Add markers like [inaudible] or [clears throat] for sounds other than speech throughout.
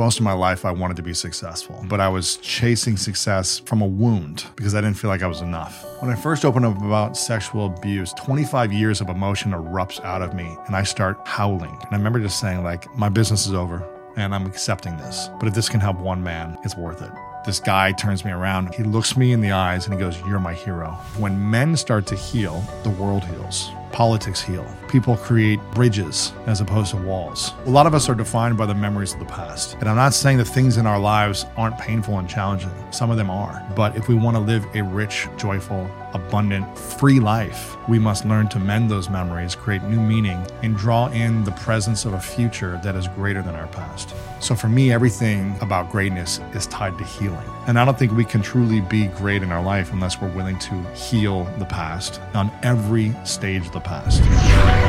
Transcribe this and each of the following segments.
most of my life I wanted to be successful, but I was chasing success from a wound because I didn't feel like I was enough. When I first opened up about sexual abuse, 25 years of emotion erupts out of me and I start howling. And I remember just saying, like, my business is over and I'm accepting this. But if this can help one man, it's worth it. This guy turns me around. He looks me in the eyes and he goes, You're my hero. When men start to heal, the world heals. Politics heal. People create bridges as opposed to walls. A lot of us are defined by the memories of the past. And I'm not saying that things in our lives aren't painful and challenging. Some of them are. But if we want to live a rich, joyful, abundant, free life, we must learn to mend those memories, create new meaning, and draw in the presence of a future that is greater than our past. So for me, everything about greatness is tied to healing. And I don't think we can truly be great in our life unless we're willing to heal the past on every stage of the past.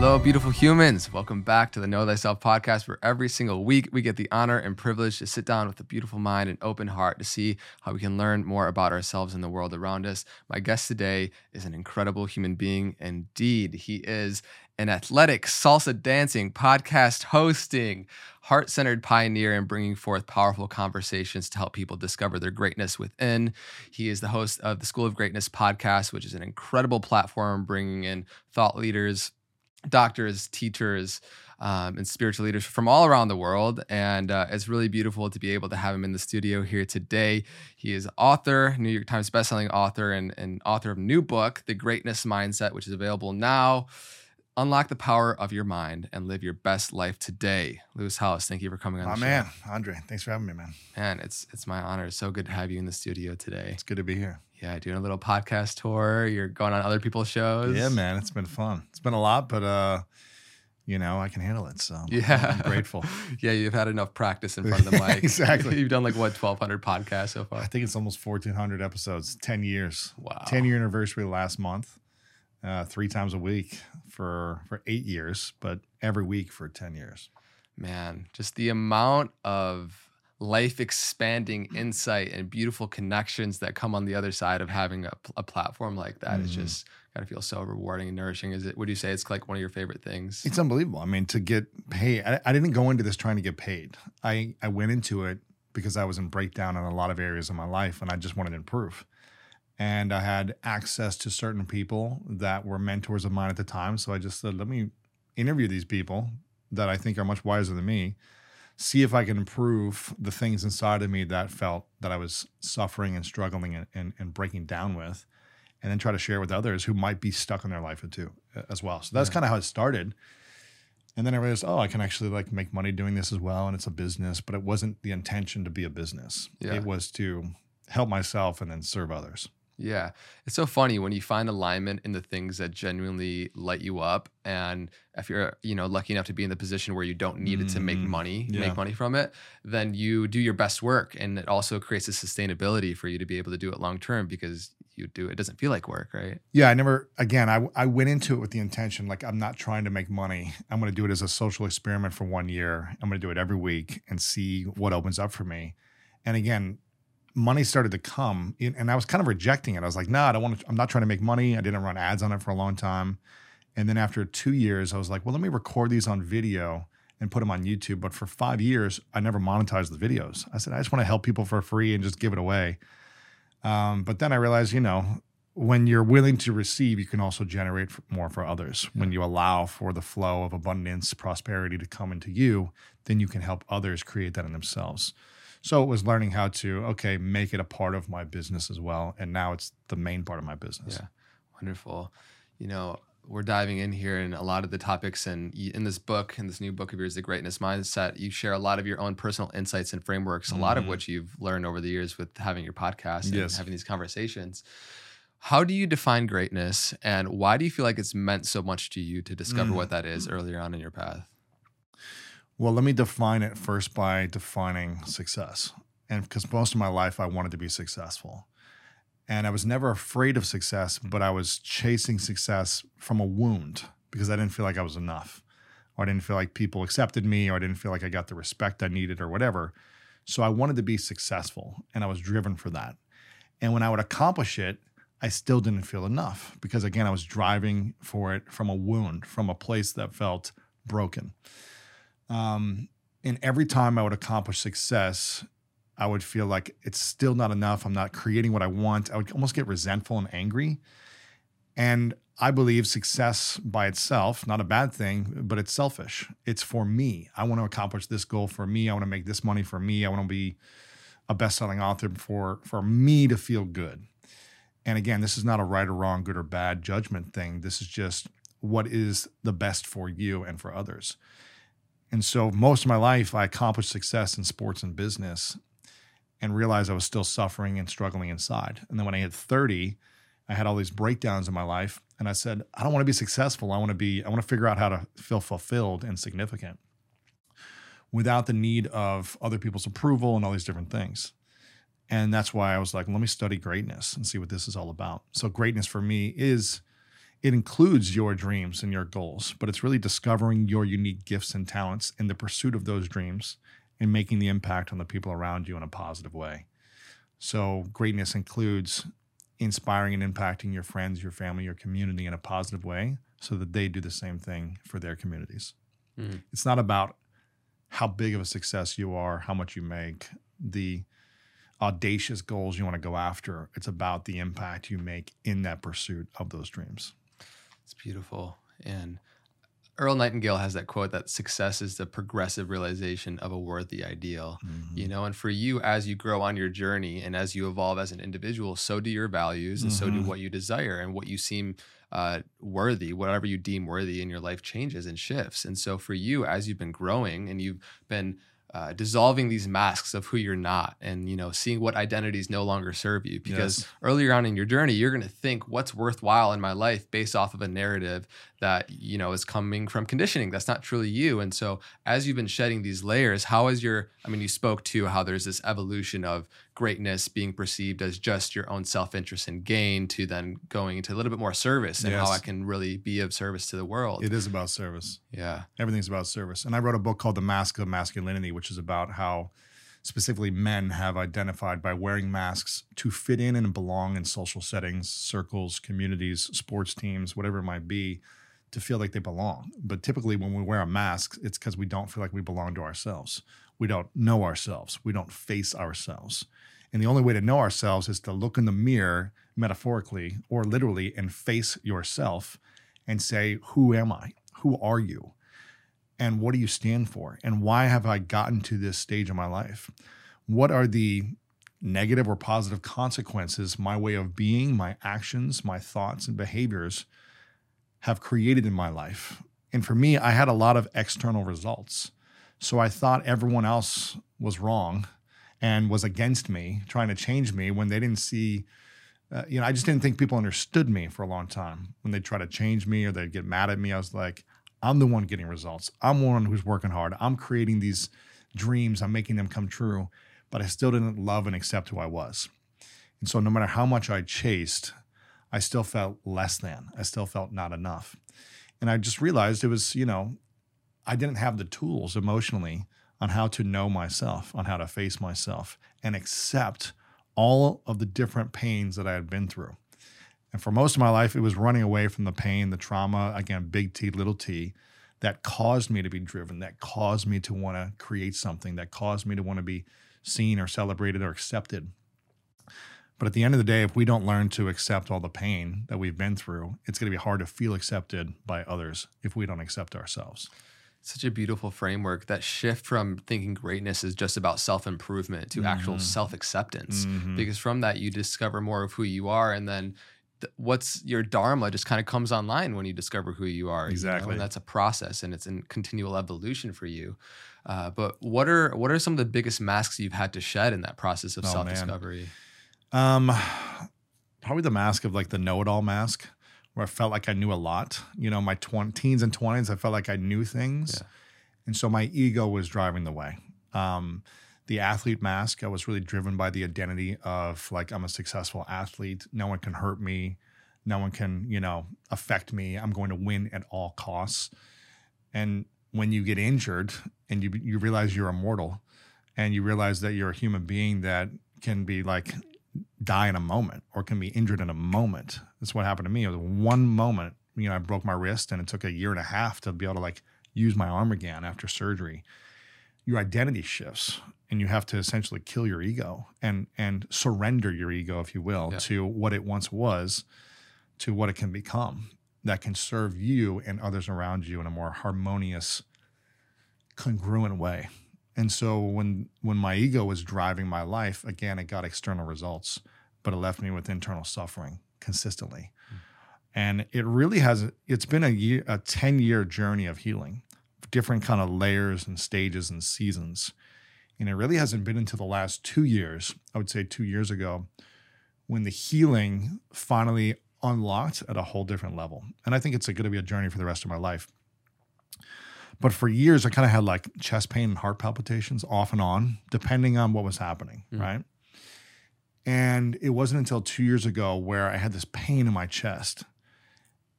Hello, beautiful humans. Welcome back to the Know Thyself podcast, where every single week we get the honor and privilege to sit down with a beautiful mind and open heart to see how we can learn more about ourselves and the world around us. My guest today is an incredible human being. Indeed, he is an athletic, salsa dancing, podcast hosting, heart centered pioneer in bringing forth powerful conversations to help people discover their greatness within. He is the host of the School of Greatness podcast, which is an incredible platform bringing in thought leaders doctors, teachers, um, and spiritual leaders from all around the world. And uh, it's really beautiful to be able to have him in the studio here today. He is author, New York Times bestselling author, and, and author of new book, The Greatness Mindset, which is available now. Unlock the power of your mind and live your best life today. Lewis Howes, thank you for coming on. My man, show. Andre, thanks for having me, man. Man, it's it's my honor. It's so good to have you in the studio today. It's good to be here. Yeah, doing a little podcast tour. You're going on other people's shows. Yeah, man, it's been fun. It's been a lot, but uh, you know, I can handle it. So Yeah. I'm grateful. [laughs] yeah, you've had enough practice in front of the [laughs] mic. Exactly. [laughs] You've done like what, 1,200 podcasts so far? I think it's almost 1,400 episodes, 10 years. Wow. 10 year anniversary last month, uh, three times a week for for eight years, but every week for 10 years. Man, just the amount of life expanding insight and beautiful connections that come on the other side of having a, a platform like that is Mhm. just got to feel so rewarding and nourishing. Is it, would you say it's like one of your favorite things? It's unbelievable. I mean, to get paid, I, I didn't go into this trying to get paid. I, I went into it because I was in breakdown in a lot of areas of my life and I just wanted to improve. And I had access to certain people that were mentors of mine at the time. So I just said, let me interview these people that I think are much wiser than me, see if I can improve the things inside of me that felt that I was suffering and struggling and, and, and breaking down with, and then try to share with others who might be stuck in their life too as well. So that's Yeah. kind of how it started. And then I realized, oh, I can actually like make money doing this as well, and it's a business. But it wasn't the intention to be a business. Yeah. It was to help myself and then serve others. Yeah. It's so funny when you find alignment in the things that genuinely light you up. And if you're, you know, lucky enough to be in the position where you don't need it to make Mhm. money, Yeah. make money from it, then you do your best work. And it also creates a sustainability for you to be able to do it long term because you do it doesn't feel like work, right? Yeah, I never, again, I, I went into it with the intention like, I'm not trying to make money. I'm going to do it as a social experiment for one year. I'm going to do it every week and see what opens up for me. And again, money started to come and I was kind of rejecting it. I was like, nah, I don't want to, I'm not trying to make money. I didn't run ads on it for a long time. And then after two years, I was like, well, let me record these on video and put them on YouTube. But for five years, I never monetized the videos. I said, I just want to help people for free and just give it away. Um, but then I realized, you know, when you're willing to receive, you can also generate more for others. When you allow for the flow of abundance, prosperity to come into you, then you can help others create that in themselves. So it was learning how to, okay, make it a part of my business as well. And now it's the main part of my business. Yeah. Wonderful. You know, we're diving in here in a lot of the topics and in this book in this new book of yours the greatness mindset you share a lot of your own personal insights and frameworks a lot of Mhm. which you've learned over the years with having your podcast and Yes. having these conversations how do you define greatness and why do you feel like it's meant so much to you to discover Mm. what that is earlier on in your path Well, let me define it first by defining success. And because most of my life I wanted to be successful. And I was never afraid of success, but I was chasing success from a wound because I didn't feel like I was enough. Or I didn't feel like people accepted me, or I didn't feel like I got the respect I needed, or whatever. So I wanted to be successful, and I was driven for that. And when I would accomplish it, I still didn't feel enough because, again, I was driving for it from a wound, from a place that felt broken. Um, and every time I would accomplish success, I would feel like it's still not enough. I'm not creating what I want. I would almost get resentful and angry. And I believe success by itself, not a bad thing, but it's selfish. It's for me. I want to accomplish this goal for me. I want to make this money for me. I want to be a best-selling author for for me to feel good. And again, this is not a right or wrong, good or bad judgment thing. This is just what is the best for you and for others. And so most of my life I accomplished success in sports and business and realized I was still suffering and struggling inside. And then when I hit 30, I had all these breakdowns in my life and I said, I don't want to be successful. I want to be I want to figure out how to feel fulfilled and significant without the need of other people's approval and all these different things. And that's why I was like, let me study greatness and see what this is all about. So greatness for me is it includes your dreams and your goals, but it's really discovering your unique gifts and talents in the pursuit of those dreams and making the impact on the people around you in a positive way. So greatness includes inspiring and impacting your friends, your family, your community in a positive way so that they do the same thing for their communities. Mm. It's not about how big of a success you are, how much you make, the audacious goals you want to go after. It's about the impact you make in that pursuit of those dreams. It's beautiful. And Earl Nightingale has that quote that success is the progressive realization of a worthy ideal. Mm-hmm. You know, and for you as you grow on your journey and as you evolve as an individual, so do your values and mm-hmm. so do mm-hmm. what you desire and what you seem uh, worthy, whatever you deem worthy in your life changes and shifts. And so for you, as you've been growing and you've been uh, dissolving these masks of who you're not and you know seeing what identities no longer serve you because yes. earlier on in your journey you're going to think what's worthwhile in my life based off of a narrative that you know is coming from conditioning that's not truly you and so as you've been shedding these layers how is your i mean you spoke to how there's this evolution of greatness being perceived as just your own self-interest and gain to then going into a little bit more service and yes. how I can really be of service to the world. It is about service. Yeah. Everything's about service. And I wrote a book called The Mask of Masculinity, which is about how specifically men have identified by wearing masks to fit in and belong in social settings, circles, communities, sports teams, whatever it might be, to feel like they belong. But typically, when we wear a mask, it's because we don't feel like we belong to ourselves. We don't know ourselves. We don't face ourselves. And the only way to know ourselves is to look in the mirror, metaphorically or literally, and face yourself and say, Who am I? Who are you? And what do you stand for? And why have I gotten to this stage of my life? What are the negative or positive consequences my way of being, my actions, my thoughts, and behaviors have created in my life? And for me, I had a lot of external results. So I thought everyone else was wrong and was against me, trying to change me when they didn't see. Uh, you know, I just didn't think people understood me for a long time. When they try to change me or they'd get mad at me, I was like, I'm the one getting results. I'm the one who's working hard. I'm creating these dreams. I'm making them come true. But I still didn't love and accept who I was. And so, no matter how much I chased, I still felt less than. I still felt not enough. And I just realized it was, you know, I didn't have the tools emotionally on how to know myself, on how to face myself and accept all of the different pains that I had been through. And for most of my life, it was running away from the pain, the trauma, again, big T, little t, that caused me to be driven, that caused me to want to create something, that caused me to want to be seen or celebrated or accepted. But at the end of the day, if we don't learn to accept all the pain that we've been through, it's going to be hard to feel accepted by others if we don't accept ourselves such a beautiful framework that shift from thinking greatness is just about self-improvement to mm-hmm. actual self-acceptance mm-hmm. because from that you discover more of who you are and then th- what's your dharma just kind of comes online when you discover who you are exactly you know? and that's a process and it's in continual evolution for you uh, but what are what are some of the biggest masks you've had to shed in that process of oh, self-discovery man. um [sighs] probably the mask of like the know-it-all mask where I felt like I knew a lot. You know, my tw- teens and 20s, I felt like I knew things. Yeah. And so my ego was driving the way. Um, the athlete mask, I was really driven by the identity of like, I'm a successful athlete. No one can hurt me. No one can, you know, affect me. I'm going to win at all costs. And when you get injured and you, you realize you're immortal and you realize that you're a human being that can be like die in a moment or can be injured in a moment. That's what happened to me. It was one moment. You know, I broke my wrist and it took a year and a half to be able to like use my arm again after surgery. Your identity shifts and you have to essentially kill your ego and and surrender your ego, if you will, Yeah. to what it once was, to what it can become that can serve you and others around you in a more harmonious, congruent way. And so when when my ego was driving my life, again, it got external results, but it left me with internal suffering consistently. Hmm. And it really has it's been a year a 10 year journey of healing, different kind of layers and stages and seasons. And it really hasn't been until the last two years, I would say two years ago, when the healing finally unlocked at a whole different level. And I think it's going to be a journey for the rest of my life. But for years, I kind of had like chest pain and heart palpitations off and on, depending on what was happening, Mm. right? And it wasn't until two years ago where I had this pain in my chest.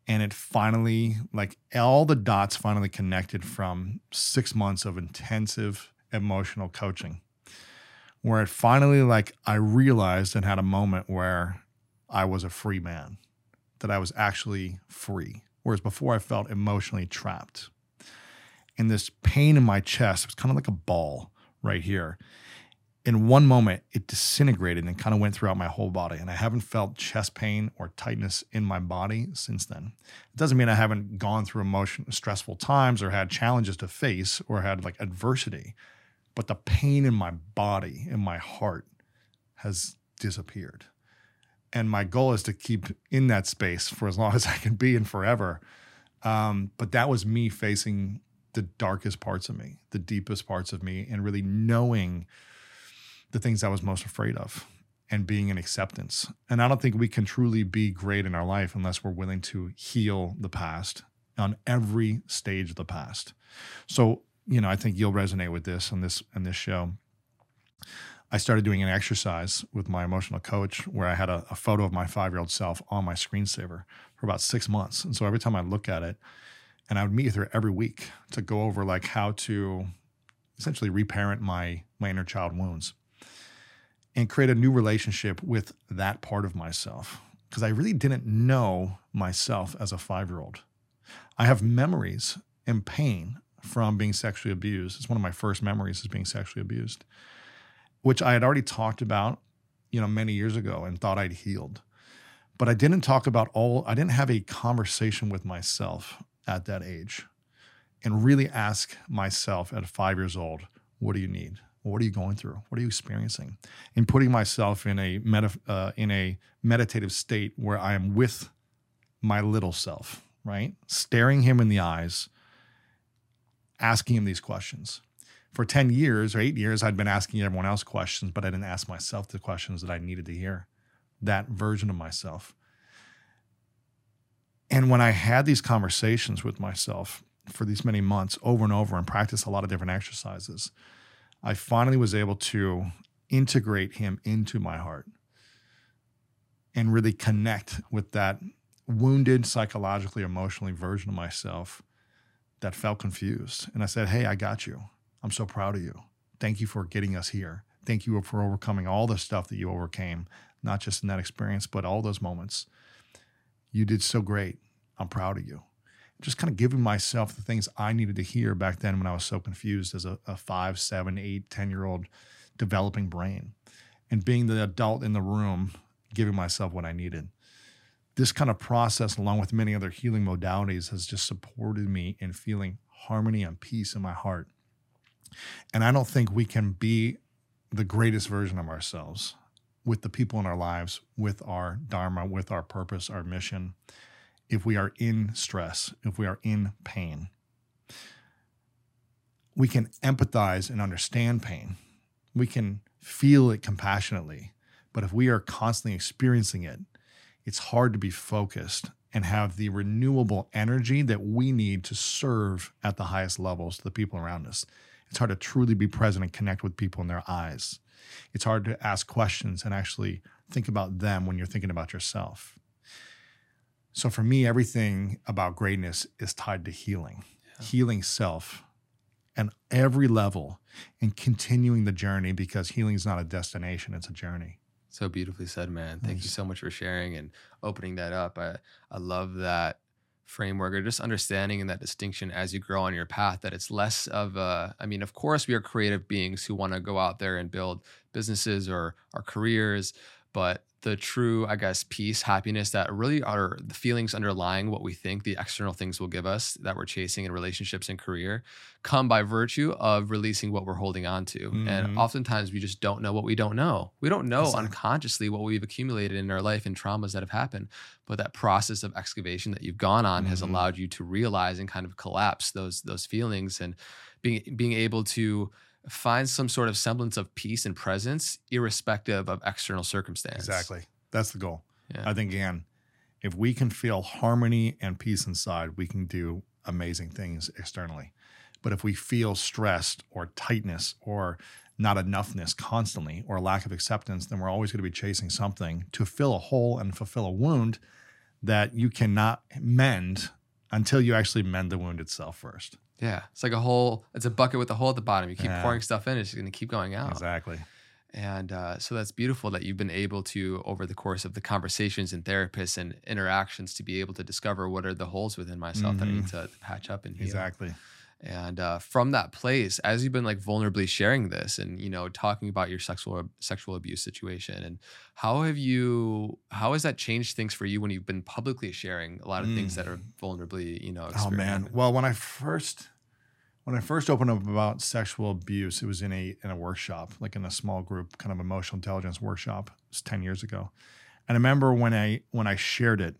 And it finally, like all the dots finally connected from six months of intensive emotional coaching, where it finally, like, I realized and had a moment where I was a free man, that I was actually free. Whereas before I felt emotionally trapped. And this pain in my chest It was kind of like a ball right here. In one moment, it disintegrated and kind of went throughout my whole body. And I haven't felt chest pain or tightness in my body since then. It doesn't mean I haven't gone through emotion, stressful times or had challenges to face or had like adversity, but the pain in my body, in my heart, has disappeared. And my goal is to keep in that space for as long [laughs] as I can be and forever. Um, but that was me facing the darkest parts of me, the deepest parts of me, and really knowing the things I was most afraid of and being in acceptance. And I don't think we can truly be great in our life unless we're willing to heal the past on every stage of the past. So, you know, I think you'll resonate with this on this on this show. I started doing an exercise with my emotional coach where I had a, a photo of my five year old self on my screensaver for about six months. And so every time I look at it, and I would meet with her every week to go over like how to essentially reparent my my inner child wounds and create a new relationship with that part of myself because I really didn't know myself as a 5-year-old. I have memories and pain from being sexually abused. It's one of my first memories is being sexually abused, which I had already talked about, you know, many years ago and thought I'd healed. But I didn't talk about all I didn't have a conversation with myself at that age and really ask myself at five years old, what do you need? What are you going through? What are you experiencing? And putting myself in a meta, uh, in a meditative state where I am with my little self, right? Staring him in the eyes, asking him these questions. For 10 years or eight years, I'd been asking everyone else questions, but I didn't ask myself the questions that I needed to hear. That version of myself. And when I had these conversations with myself for these many months over and over and practiced a lot of different exercises, I finally was able to integrate him into my heart and really connect with that wounded psychologically, emotionally version of myself that felt confused. And I said, Hey, I got you. I'm so proud of you. Thank you for getting us here. Thank you for overcoming all the stuff that you overcame, not just in that experience, but all those moments. You did so great. I'm proud of you. Just kind of giving myself the things I needed to hear back then when I was so confused as a, a five, seven, eight, 10 year old developing brain and being the adult in the room, giving myself what I needed. This kind of process, along with many other healing modalities, has just supported me in feeling harmony and peace in my heart. And I don't think we can be the greatest version of ourselves with the people in our lives, with our dharma, with our purpose, our mission, if we are in stress, if we are in pain. We can empathize and understand pain. We can feel it compassionately. But if we are constantly experiencing it, it's hard to be focused and have the renewable energy that we need to serve at the highest levels to the people around us. It's hard to truly be present and connect with people in their eyes. It's hard to ask questions and actually think about them when you're thinking about yourself. So for me, everything about greatness is tied to healing, healing self and every level and continuing the journey because healing is not a destination, it's a journey. So beautifully said, man. Thank you so much for sharing and opening that up. I, I love that framework or just understanding and that distinction as you grow on your path that it's less of a, I mean, of course, we are creative beings who want to go out there and build businesses or our careers, but the true, I guess, peace, happiness that really are the feelings underlying what we think the external things will give us that we're chasing in relationships and career come by virtue of releasing what we're holding on to. Mhm. And oftentimes we just don't know what we don't know. We don't know Exactly. unconsciously what we've accumulated in our life and traumas that have happened. But that process of excavation that you've gone on has Mhm. allowed you to realize and kind of collapse those those feelings and being being able to find some sort of semblance of peace and presence irrespective of external circumstance. Exactly. That's the goal. Yeah. I think again, if we can feel harmony and peace inside, we can do amazing things externally. But if we feel stressed or tightness or not enoughness constantly or lack of acceptance, then we're always going to be chasing something to fill a hole and fulfill a wound that you cannot mend until you actually mend the wound itself first. Yeah. It's like a hole, it's a bucket with a hole at the bottom. You keep Yeah. pouring stuff in, it's going to keep going out. Exactly. And uh, so that's beautiful that you've been able to, over the course of the conversations and therapists and interactions, to be able to discover what are the holes within myself that I need to patch up and heal. Exactly. And uh, from that place, as you've been like vulnerably sharing this and you know talking about your sexual sexual abuse situation, and how have you, how has that changed things for you when you've been publicly sharing a lot of things that are vulnerably, you know, Oh man. Well, when I first when I first opened up about sexual abuse, it was in a in a workshop, like in a small group, kind of emotional intelligence workshop. It was 10 years ago. And I remember when I when I shared it,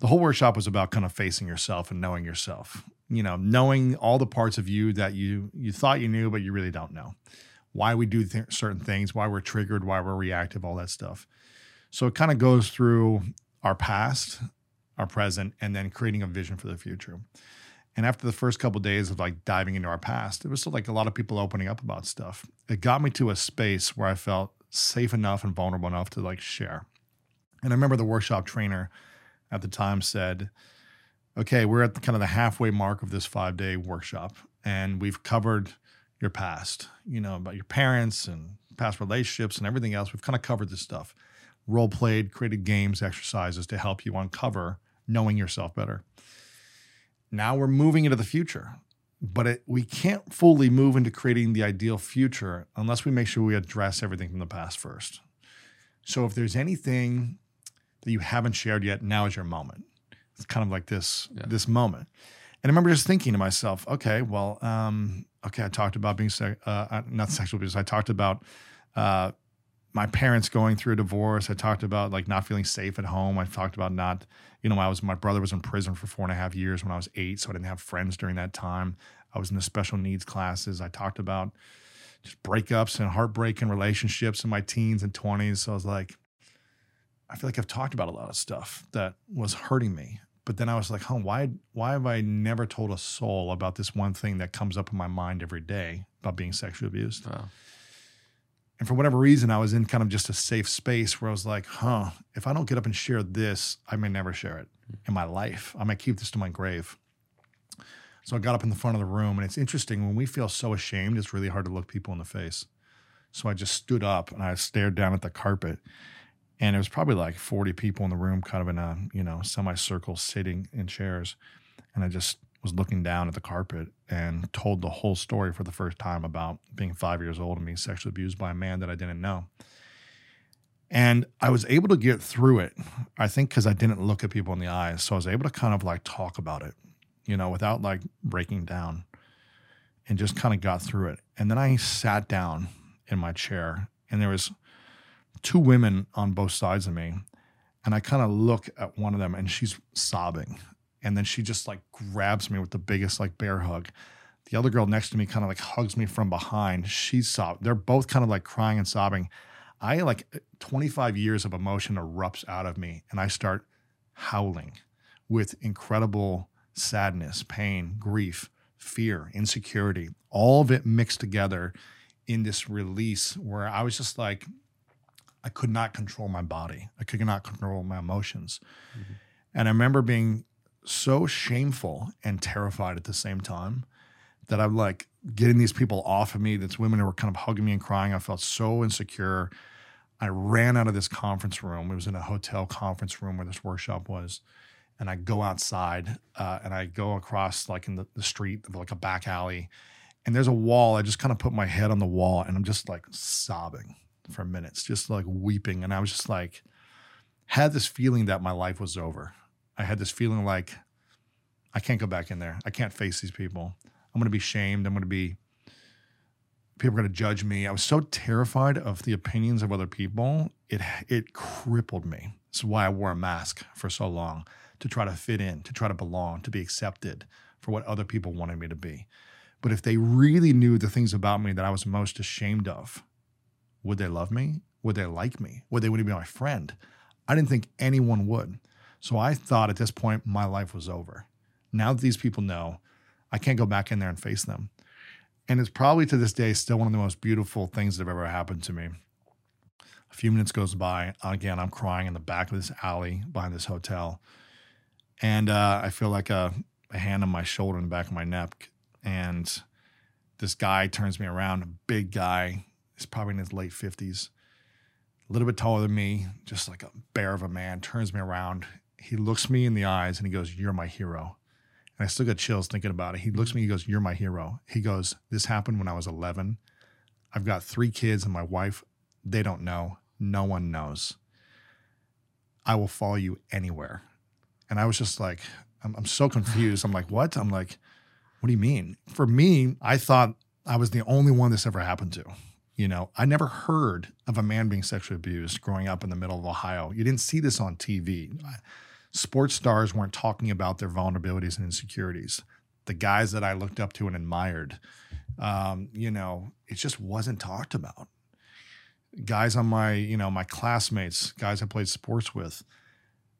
the whole workshop was about kind of facing yourself and knowing yourself. You know, knowing all the parts of you that you you thought you knew, but you really don't know. Why we do th- certain things, why we're triggered, why we're reactive, all that stuff. So it kind of goes through our past, our present, and then creating a vision for the future. And after the first couple of days of like diving into our past, it was still like a lot of people opening up about stuff. It got me to a space where I felt safe enough and vulnerable enough to like share. And I remember the workshop trainer at the time said, okay, we're at the, kind of the halfway mark of this five day workshop, and we've covered your past, you know, about your parents and past relationships and everything else. We've kind of covered this stuff, role played, created games, exercises to help you uncover knowing yourself better. Now we're moving into the future, but it, we can't fully move into creating the ideal future unless we make sure we address everything from the past first. So if there's anything that you haven't shared yet, now is your moment. Kind of like this Yeah. this moment. And I remember just thinking to myself, okay, well, um, okay, I talked about being se- uh, uh, not sexual abuse. I talked about uh, my parents going through a divorce. I talked about like not feeling safe at home. I talked about not, you know, I was my brother was in prison for four and a half years when I was eight, so I didn't have friends during that time. I was in the special needs classes. I talked about just breakups and heartbreak and relationships in my teens and twenties. So I was like, I feel like I've talked about a lot of stuff that was hurting me. But then I was like, huh, why why have I never told a soul about this one thing that comes up in my mind every day about being sexually abused? Wow. And for whatever reason, I was in kind of just a safe space where I was like, huh, if I don't get up and share this, I may never share it in my life. I might keep this to my grave. So I got up in the front of the room, and it's interesting when we feel so ashamed, it's really hard to look people in the face. So I just stood up and I stared down at the carpet. And it was probably like 40 people in the room, kind of in a, you know, semicircle sitting in chairs. And I just was looking down at the carpet and told the whole story for the first time about being five years old and being sexually abused by a man that I didn't know. And I was able to get through it, I think, because I didn't look at people in the eyes. So I was able to kind of like talk about it, you know, without like breaking down and just kind of got through it. And then I sat down in my chair and there was two women on both sides of me. And I kind of look at one of them and she's sobbing. And then she just like grabs me with the biggest like bear hug. The other girl next to me kind of like hugs me from behind. She's sobbing. They're both kind of like crying and sobbing. I like eh, 25 years of emotion erupts out of me and I start howling with incredible sadness, pain, grief, fear, insecurity, all of it mixed together in this release where I was just like, I could not control my body. I could not control my emotions. And I remember being so shameful and terrified at the same time that I'm like getting these people off of me. That's women who were kind of hugging me and crying. I felt so insecure. I ran out of this conference room. It was in a hotel conference room where this workshop was. And I go outside uh, and I go across like in the, the street, like a back alley. And there's a wall. I just kind of put my head on the wall and I'm just like sobbing for minutes, just like weeping. And I was just like, had this feeling that my life was over. I had this feeling like I can't go back in there. I can't face these people. I'm going to be shamed. I'm going to be, people are going to judge me. I was so terrified of the opinions of other people. It, it crippled me. This is why I wore a mask for so long to try to fit in, to try to belong, to be accepted for what other people wanted me to be. But if they really knew the things about me that I was most ashamed of, would they love me? Would they like me? Would they want to be my friend? I didn't think anyone would. So I thought at this point my life was over. Now that these people know, I can't go back in there and face them. And it's probably to this day still one of the most beautiful things that have ever happened to me. A few minutes goes by. Again, I'm crying in the back of this alley behind this hotel. And uh, I feel like a, a hand on my shoulder in the back of my neck. And this guy turns me around, a big guy. He's probably in his late 50s, a little bit taller than me, just like a bear of a man, turns me around. He looks me in the eyes and he goes, You're my hero. And I still got chills thinking about it. He looks at me, he goes, You're my hero. He goes, This happened when I was 11. I've got three kids and my wife. They don't know. No one knows. I will follow you anywhere. And I was just like, I'm, I'm so confused. I'm like, What? I'm like, What do you mean? For me, I thought I was the only one this ever happened to. You know, I never heard of a man being sexually abused growing up in the middle of Ohio. You didn't see this on TV sports stars weren't talking about their vulnerabilities and insecurities. The guys that I looked up to and admired, um, you know, it just wasn't talked about. Guys on my, you know, my classmates, guys I played sports with,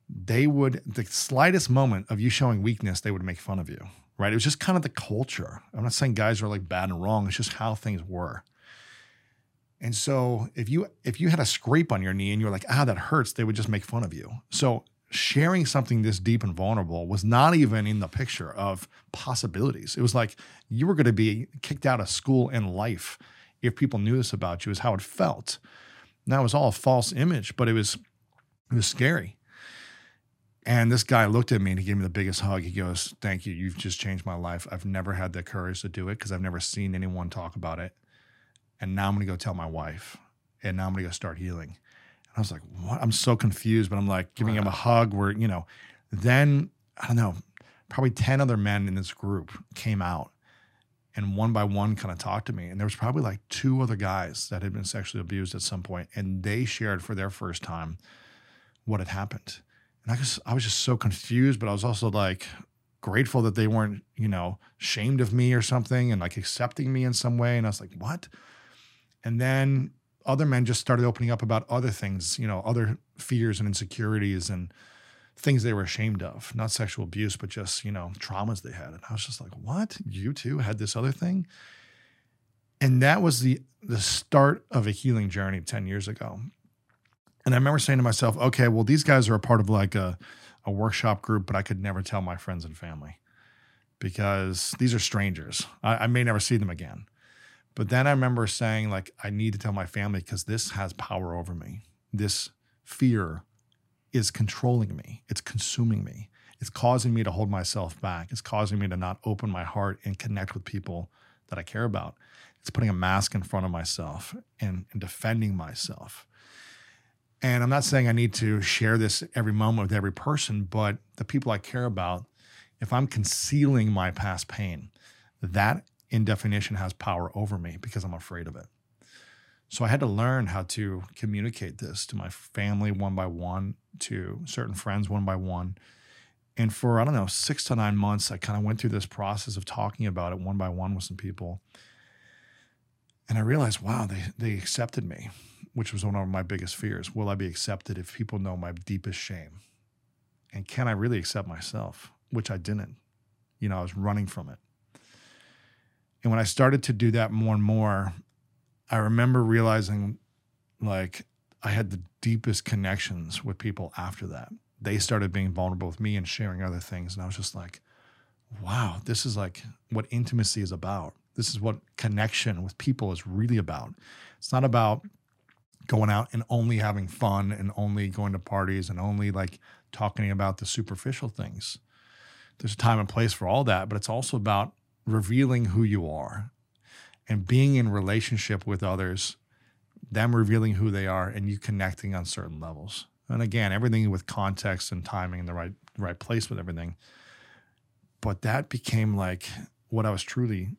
they would, the slightest moment of you showing weakness, they would make fun of you, right? It was just kind of the culture. I'm not saying guys are like bad and wrong, it's just how things were. And so if you if you had a scrape on your knee and you were like, ah, that hurts, they would just make fun of you. So sharing something this deep and vulnerable was not even in the picture of possibilities. It was like you were going to be kicked out of school and life if people knew this about you, is how it felt. Now it was all a false image, but it was it was scary. And this guy looked at me and he gave me the biggest hug. He goes, Thank you. You've just changed my life. I've never had the courage to do it because I've never seen anyone talk about it. And now I'm going to go tell my wife. And now I'm going to go start healing. And I was like, what? I'm so confused, but I'm like giving wow. him a hug where, you know, then I don't know, probably 10 other men in this group came out and one by one kind of talked to me. And there was probably like two other guys that had been sexually abused at some point, and they shared for their first time what had happened. And I just I was just so confused, but I was also like grateful that they weren't, you know, shamed of me or something and like accepting me in some way. And I was like, what? And then other men just started opening up about other things, you know, other fears and insecurities and things they were ashamed of, not sexual abuse, but just, you know, traumas they had. And I was just like, what? You too had this other thing? And that was the the start of a healing journey 10 years ago. And I remember saying to myself, okay, well, these guys are a part of like a, a workshop group, but I could never tell my friends and family because these are strangers. I, I may never see them again. But then I remember saying, like, I need to tell my family because this has power over me. This fear is controlling me, it's consuming me. It's causing me to hold myself back. It's causing me to not open my heart and connect with people that I care about. It's putting a mask in front of myself and, and defending myself. And I'm not saying I need to share this every moment with every person, but the people I care about, if I'm concealing my past pain, that in definition has power over me because I'm afraid of it. So I had to learn how to communicate this to my family one by one, to certain friends one by one. And for, I don't know, six to nine months, I kind of went through this process of talking about it one by one with some people. And I realized, wow, they, they accepted me, which was one of my biggest fears. Will I be accepted if people know my deepest shame? And can I really accept myself? Which I didn't. You know, I was running from it. And when I started to do that more and more, I remember realizing like I had the deepest connections with people after that. They started being vulnerable with me and sharing other things. And I was just like, wow, this is like what intimacy is about. This is what connection with people is really about. It's not about going out and only having fun and only going to parties and only like talking about the superficial things. There's a time and place for all that, but it's also about revealing who you are and being in relationship with others, them revealing who they are and you connecting on certain levels. And again, everything with context and timing in the right right place with everything. But that became like what I was truly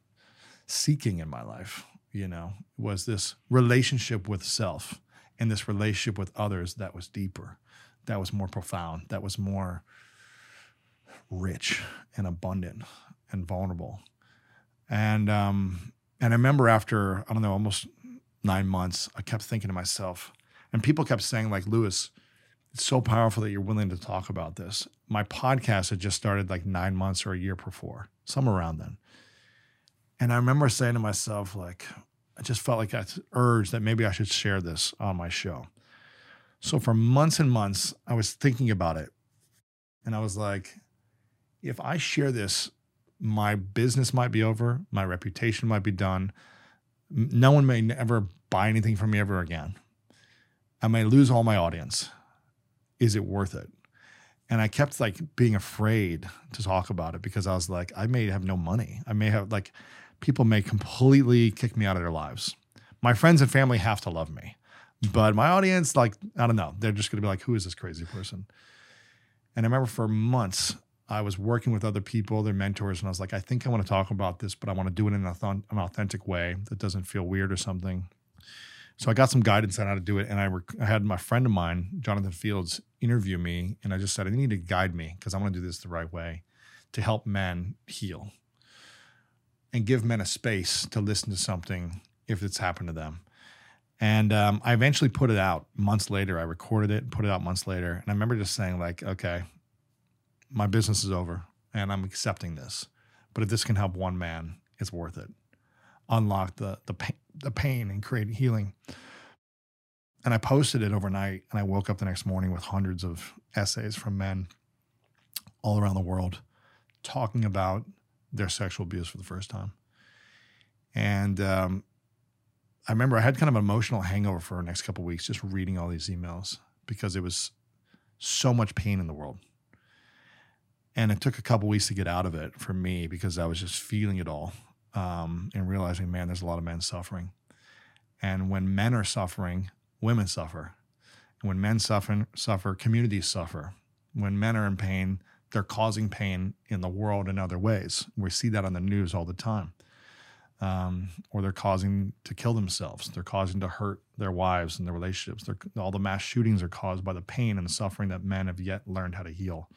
seeking in my life, you know, was this relationship with self and this relationship with others that was deeper, that was more profound, that was more rich and abundant and vulnerable. And um, and I remember after I don't know almost nine months, I kept thinking to myself, and people kept saying like Lewis, it's so powerful that you're willing to talk about this. My podcast had just started like nine months or a year before, somewhere around then. And I remember saying to myself, like, I just felt like I urged that maybe I should share this on my show. So for months and months, I was thinking about it. And I was like, if I share this, my business might be over, my reputation might be done. No one may ever buy anything from me ever again. I may lose all my audience. Is it worth it? And I kept like being afraid to talk about it because I was like, I may have no money. I may have like people may completely kick me out of their lives. My friends and family have to love me, but my audience, like, I don't know, they're just to be like, who is this crazy person? And I remember for months, I was working with other people, their mentors, and I was like, I think I want to talk about this, but I want to do it in an authentic way that doesn't feel weird or something. So I got some guidance on how to do it, and I, rec- I had my friend of mine, Jonathan Fields, interview me, and I just said, I need to guide me because I want to do this the right way to help men heal and give men a space to listen to something if it's happened to them. And um, I eventually put it out months later. I recorded it and put it out months later. And I remember just saying, like, okay, my business is over and I'm accepting this. But if this can help one man, it's worth it. Unlock the the pain, the pain and create healing. And I posted it overnight and I woke up the next morning with hundreds of essays from men all around the world talking about their sexual abuse for the first time. And um, I remember I had kind of an emotional hangover for the next couple weeks just reading all these emails because it was so much pain in the world. And it took a couple weeks to get out of it for me because I was just feeling it all um, and realizing, man, there's a lot of men suffering. And when men are suffering, women suffer. And when men suffer, suffer, communities suffer. When men are in pain, they're causing pain in the world in other ways. We see that on the news all the time. Um, or they're causing to kill themselves. They're causing to hurt their wives and their relationships. They're, all the mass shootings are caused by the pain and the suffering that men have yet learned how to heal.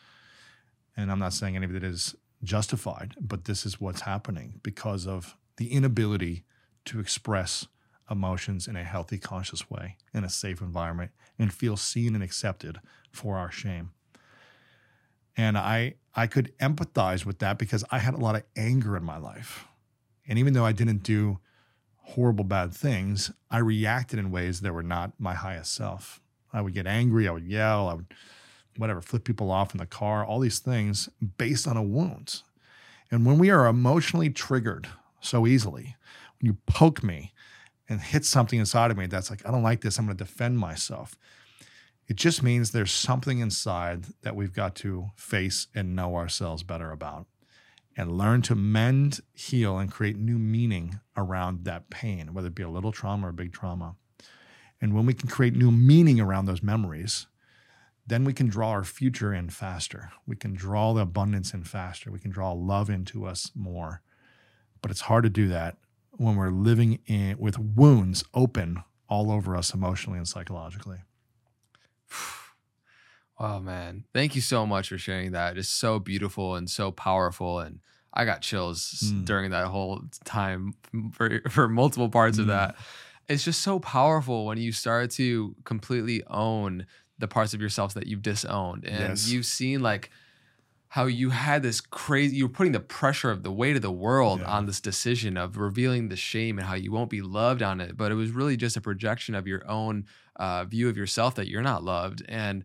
And I'm not saying any of it is justified, but this is what's happening because of the inability to express emotions in a healthy, conscious way in a safe environment and feel seen and accepted for our shame and I I could empathize with that because I had a lot of anger in my life. And even though I didn't do horrible bad things, I reacted in ways that were not my highest self. I would get angry, I would yell, I would whatever, flip people off in the car, all these things based on a wound. And when we are emotionally triggered so easily, when you poke me and hit something inside of me that's like, I don't like this, I'm going to defend myself. It just means there's something inside that we've got to face and know ourselves better about and learn to mend, heal, and create new meaning around that pain, whether it be a little trauma or a big trauma. And when we can create new meaning around those memories, then we can draw our future in faster. We can draw the abundance in faster. We can draw love into us more. But it's hard to do that when we're living in with wounds open all over us emotionally and psychologically. [sighs] Oh man, thank you so much for sharing that. It's so beautiful and so powerful, and I got chills mm. during that whole time for for multiple parts mm. of that. It's just so powerful when you start to completely own the parts of yourself that you've disowned, and yes. you've seen like how you had this crazy you were putting the pressure of the weight of the world yeah. on this decision of revealing the shame and how you won't be loved on it but it was really just a projection of your own uh, view of yourself that you're not loved and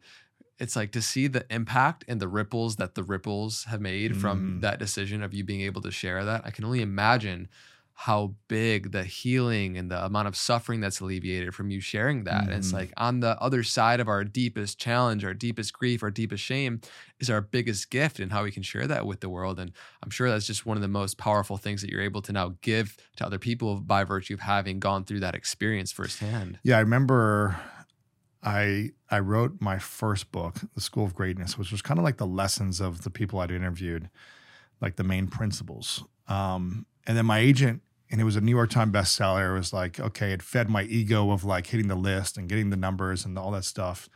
it's like to see the impact and the ripples that the ripples have made mm. from that decision of you being able to share that i can only imagine how big the healing and the amount of suffering that's alleviated from you sharing that. And it's Mhm. like on the other side of our deepest challenge, our deepest grief, our deepest shame is our biggest gift and how we can share that with the world. And I'm sure that's just one of the most powerful things that you're able to now give to other people by virtue of having gone through that experience firsthand. Yeah, I remember I I wrote my first book, The School of Greatness, which was kind of like the lessons of the people I'd interviewed, like the main principles. Um, and then my agent, and it was a New York Times bestseller. Was like, okay, it fed my ego of like hitting the list and getting the numbers and all that stuff.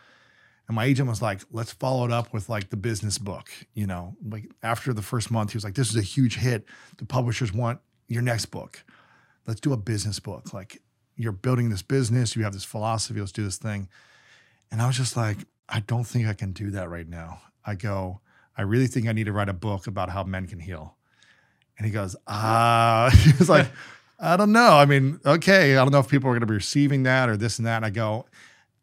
And my agent was like, let's follow it up with like the business book. You know, like after the first month, he was like, this is a huge hit. The publishers want your next book. Let's do a business book. Like you're building this business, you have this philosophy, let's do this thing. And I was just like, I don't think I can do that right now. I go, I really think I need to write a book about how men can heal. And he goes, ah, [laughs] he was like, I don't know. I mean, okay, I don't know if people are going to be receiving that or this and that. And I go,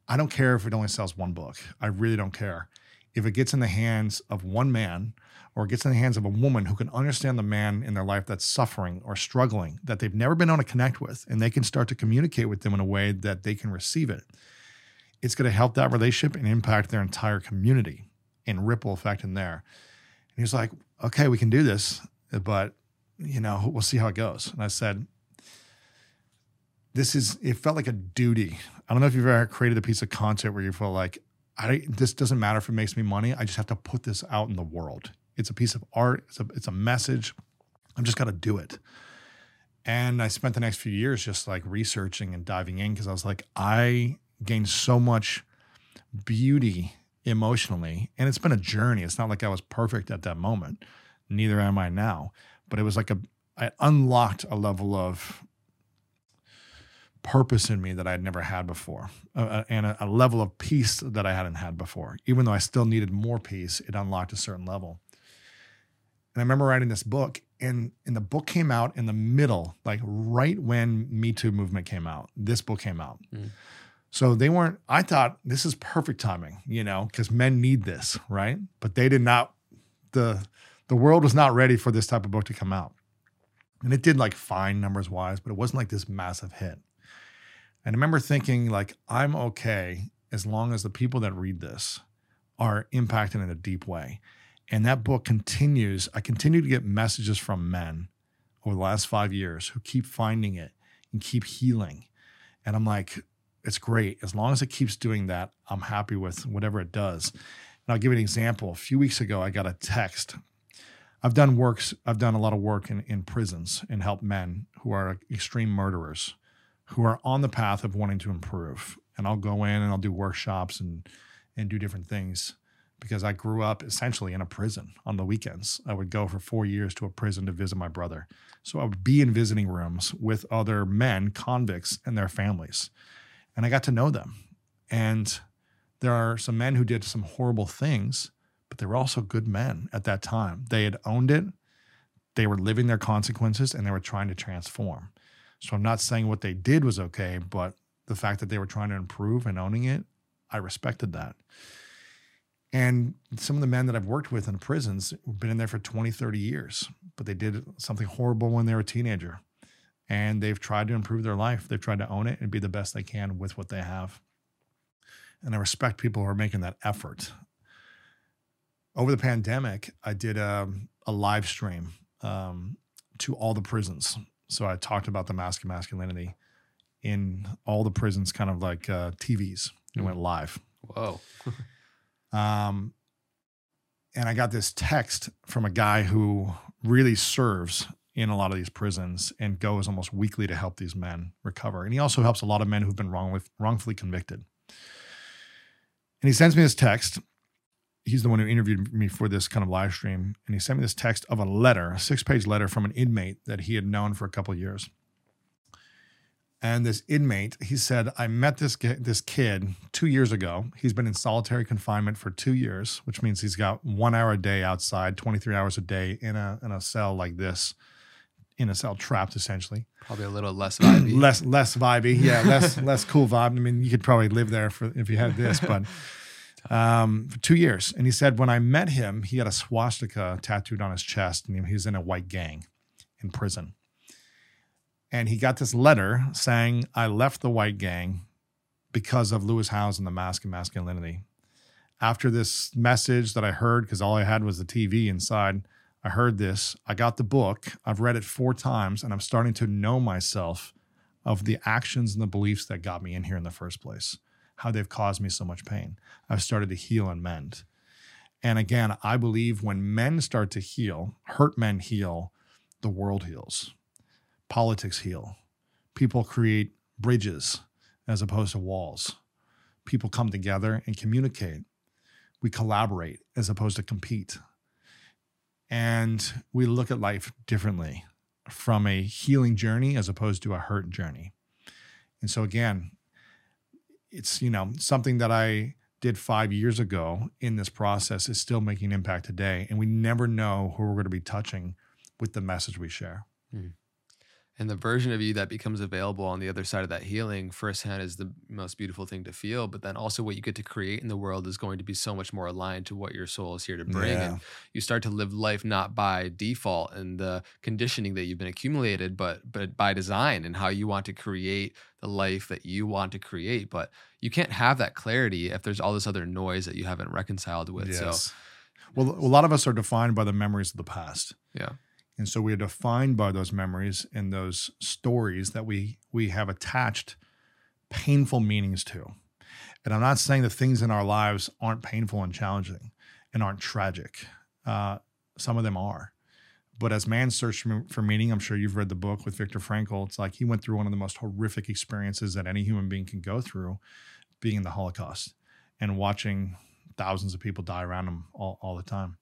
I don't care if it only sells one book. I really don't care. If it gets in the hands of one man or gets in the hands of a woman who can understand the man in their life that's suffering or struggling that they've never been able to connect with, and they can start to communicate with them in a way that they can receive it, it's going to help that relationship and impact their entire community and ripple effect in there. And he's like, okay, we can do this, but you know, we'll see how it goes. And I said, this is, it felt like a duty. I don't know if you've ever created a piece of content where you feel like, I, this doesn't matter if it makes me money. I just have to put this out in the world. It's a piece of art. It's a, it's a message. I'm just got to do it. And I spent the next few years just like researching and diving in because I was like, I gained so much beauty emotionally. And it's been a journey. It's not like I was perfect at that moment. Neither am I now. But it was like a, I unlocked a level of purpose in me that I had never had before, uh, and a, a level of peace that I hadn't had before. Even though I still needed more peace, it unlocked a certain level. And I remember writing this book, and and the book came out in the middle, like right when Me Too movement came out. This book came out. Mm. So they weren't. I thought this is perfect timing, you know, because men need this, right? But they did not. the The world was not ready for this type of book to come out, and it did like fine numbers wise, but it wasn't like this massive hit. And I remember thinking, like, I'm okay as long as the people that read this are impacted in a deep way. And that book continues. I continue to get messages from men over the last five years who keep finding it and keep healing. And I'm like, it's great. As long as it keeps doing that, I'm happy with whatever it does. And I'll give you an example. A few weeks ago, I got a text. I've done works, I've done a lot of work in, in prisons and helped men who are extreme murderers who are on the path of wanting to improve. And I'll go in and I'll do workshops and and do different things because I grew up essentially in a prison on the weekends. I would go for four years to a prison to visit my brother. So I would be in visiting rooms with other men, convicts, and their families. And I got to know them. And there are some men who did some horrible things, but they were also good men at that time. They had owned it, they were living their consequences, and they were trying to transform. So I'm not saying what they did was okay, but the fact that they were trying to improve and owning it, I respected that. And some of the men that I've worked with in prisons have been in there for 20, 30 years, but they did something horrible when they were a teenager. And they've tried to improve their life. They've tried to own it and be the best they can with what they have. And I respect people who are making that effort. Over the pandemic, I did a, a live stream um, to all the prisons. So I talked about the mask of masculinity in all the prisons, kind of like uh, TVs. It went live. Whoa. [laughs] Um, and I got this text from a guy who really serves in a lot of these prisons and goes almost weekly to help these men recover. And he also helps a lot of men who've been wrongly, wrongfully convicted. And he sends me this text. He's the one who interviewed me for this kind of live stream. And he sent me this text of a letter, a six page letter from an inmate that he had known for a couple of years. And this inmate, he said, I met this this kid two years ago. He's been in solitary confinement for two years, which means he's got one hour a day outside, 23 hours a day in a in a cell like this, in a cell trapped essentially. Probably a little less vibey. [clears throat] Less less vibey, yeah, less [laughs] less cool vibe. I mean, you could probably live there for if you had this, but um, for two years. And he said when I met him, he had a swastika tattooed on his chest, and he was in a white gang in prison. And he got this letter saying, I left the white gang because of Lewis Howes and the Mask of Masculinity. After this message that I heard, because all I had was the TV inside, I heard this. I got the book. I've read it four times, and I'm starting to know myself of the actions and the beliefs that got me in here in the first place, how they've caused me so much pain. I've started to heal and mend. And again, I believe when men start to heal, hurt men heal, the world heals, politics heal, people create bridges as opposed to walls. People come together and communicate. We collaborate as opposed to compete. And we look at life differently from a healing journey as opposed to a hurt journey. And so, again, it's, you know, something that I did five years ago in this process is still making impact today. And we never know who we're going to be touching with the message we share. Hmm. And the version of you that becomes available on the other side of that healing firsthand is the most beautiful thing to feel. But then also, what you get to create in the world is going to be so much more aligned to what your soul is here to bring. Yeah. And you start to live life not by default and the conditioning that you've been accumulated, but but by design and how you want to create the life that you want to create. But you can't have that clarity if there's all this other noise that you haven't reconciled with. So, well, a lot of us are defined by the memories of the past. yeah. And so we are defined by those memories and those stories that we we have attached painful meanings to. And I'm not saying the things in our lives aren't painful and challenging and aren't tragic. Uh, some of them are. But as man searched for meaning, I'm sure you've read the book with Viktor Frankl. It's like he went through one of the most horrific experiences that any human being can go through, being in the Holocaust and watching thousands of people die around him all, all the time.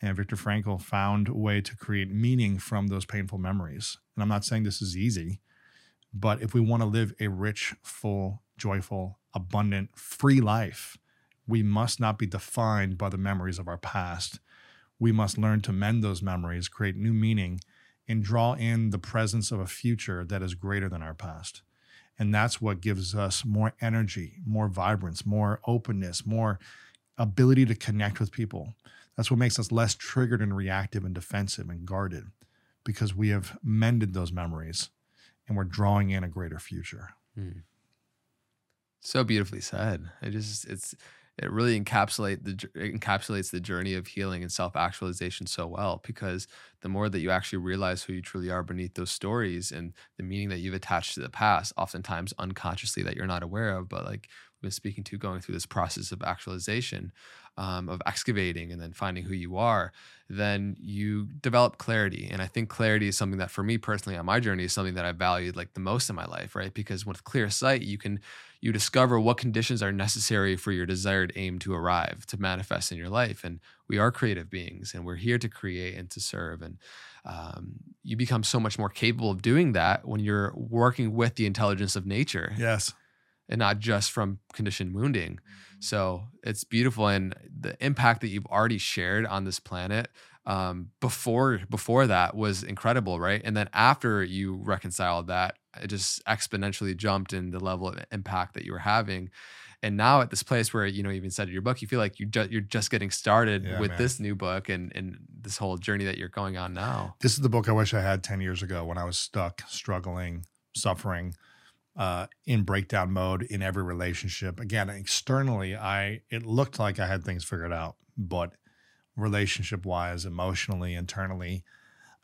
And Viktor Frankl found a way to create meaning from those painful memories. And I'm not saying this is easy, but if we want to live a rich, full, joyful, abundant, free life, we must not be defined by the memories of our past. We must learn to mend those memories, create new meaning, and draw in the presence of a future that is greater than our past. And that's what gives us more energy, more vibrance, more openness, more ability to connect with people. That's what makes us less triggered and reactive and defensive and guarded because we have mended those memories and we're drawing in a greater future. Hmm. So beautifully said. It just it's it really encapsulate the encapsulates the journey of healing and self actualization so well because the more that you actually realize who you truly are beneath those stories and the meaning that you've attached to the past, oftentimes unconsciously that you're not aware of, but like we've been speaking to, going through this process of actualization, um, of excavating and then finding who you are, then you develop clarity. And I think clarity is something that for me personally on my journey is something that I valued like the most in my life, right? Because with clear sight, you can you discover what conditions are necessary for your desired aim to arrive, to manifest in your life. And we are creative beings and we're here to create and to serve. And um, you become so much more capable of doing that when you're working with the intelligence of nature. Yes. And not just from conditioned wounding. So it's beautiful. And the impact that you've already shared on this planet um, before before that was incredible, right? And then after you reconciled that, it just exponentially jumped in the level of impact that you were having. And now at this place where you know, you even said in your book, you feel like you ju- you're just getting started Yeah, with man. this new book and and this whole journey that you're going on now. This is the book I wish I had 10 years ago when I was stuck, struggling, suffering, uh, in breakdown mode in every relationship. Again, externally, I it looked like I had things figured out, but relationship wise, emotionally, internally,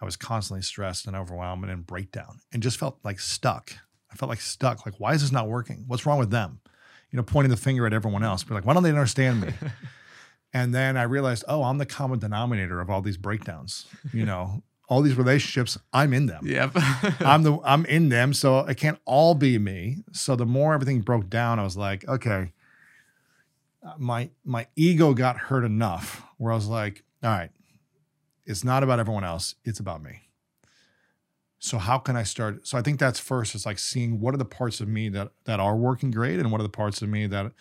I was constantly stressed and overwhelmed and in breakdown and just felt like stuck. I felt like stuck. Like, why is this not working? What's wrong with them? You know, pointing the finger at everyone else, but like, why don't they understand me? [laughs] And then I realized, oh, I'm the common denominator of all these breakdowns. You know, all these relationships, I'm in them. Yep. [laughs] I'm the I'm in them, so it can't all be me. So the more everything broke down, I was like, okay, my my ego got hurt enough where I was like, all right, it's not about everyone else, it's about me. So how can I start? So I think that's first. It's like seeing what are the parts of me that that are working great, and what are the parts of me that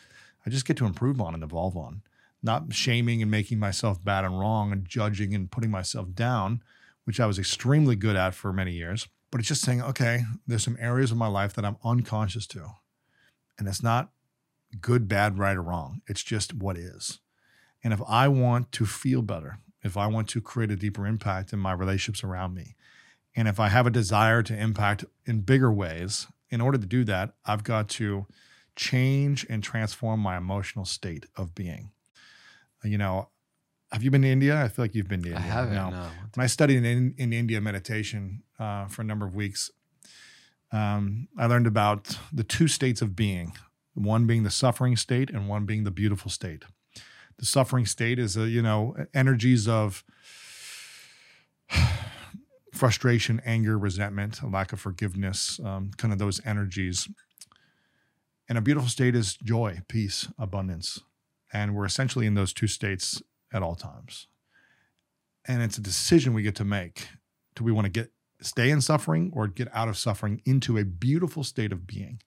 I just get to improve on and evolve on. Not shaming and making myself bad and wrong and judging and putting myself down, which I was extremely good at for many years. But it's just saying, okay, there's some areas of my life that I'm unconscious to. And it's not good, bad, right, or wrong. It's just what is. And if I want to feel better, if I want to create a deeper impact in my relationships around me, And if I have a desire to impact in bigger ways, in order to do that, I've got to change and transform my emotional state of being. You know, have you been to India? I feel like you've been to I haven't. No. No. When I studied in, in India meditation uh, for a number of weeks, um, I learned about the two states of being one being the suffering state and one being the beautiful state. The suffering state is, a, you know, energies of [sighs] frustration, anger, resentment, a lack of forgiveness, um, kind of those energies. And a beautiful state is joy, peace, abundance. And we're essentially in those two states at all times. And it's a decision we get to make. Do we want to get stay in suffering or get out of suffering into a beautiful state of being?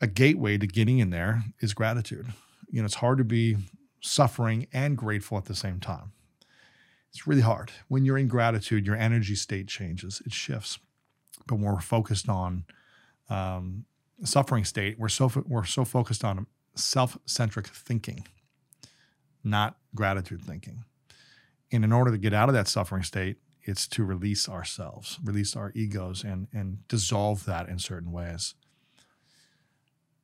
A gateway to getting in there is gratitude. You know, it's hard to be suffering and grateful at the same time. It's really hard. When you're in gratitude, your energy state changes, it shifts. But when we're focused on um, suffering state, we're so we're so focused on self-centric thinking, not gratitude thinking. And in order to get out of that suffering state, it's to release ourselves, release our egos, and and dissolve that in certain ways.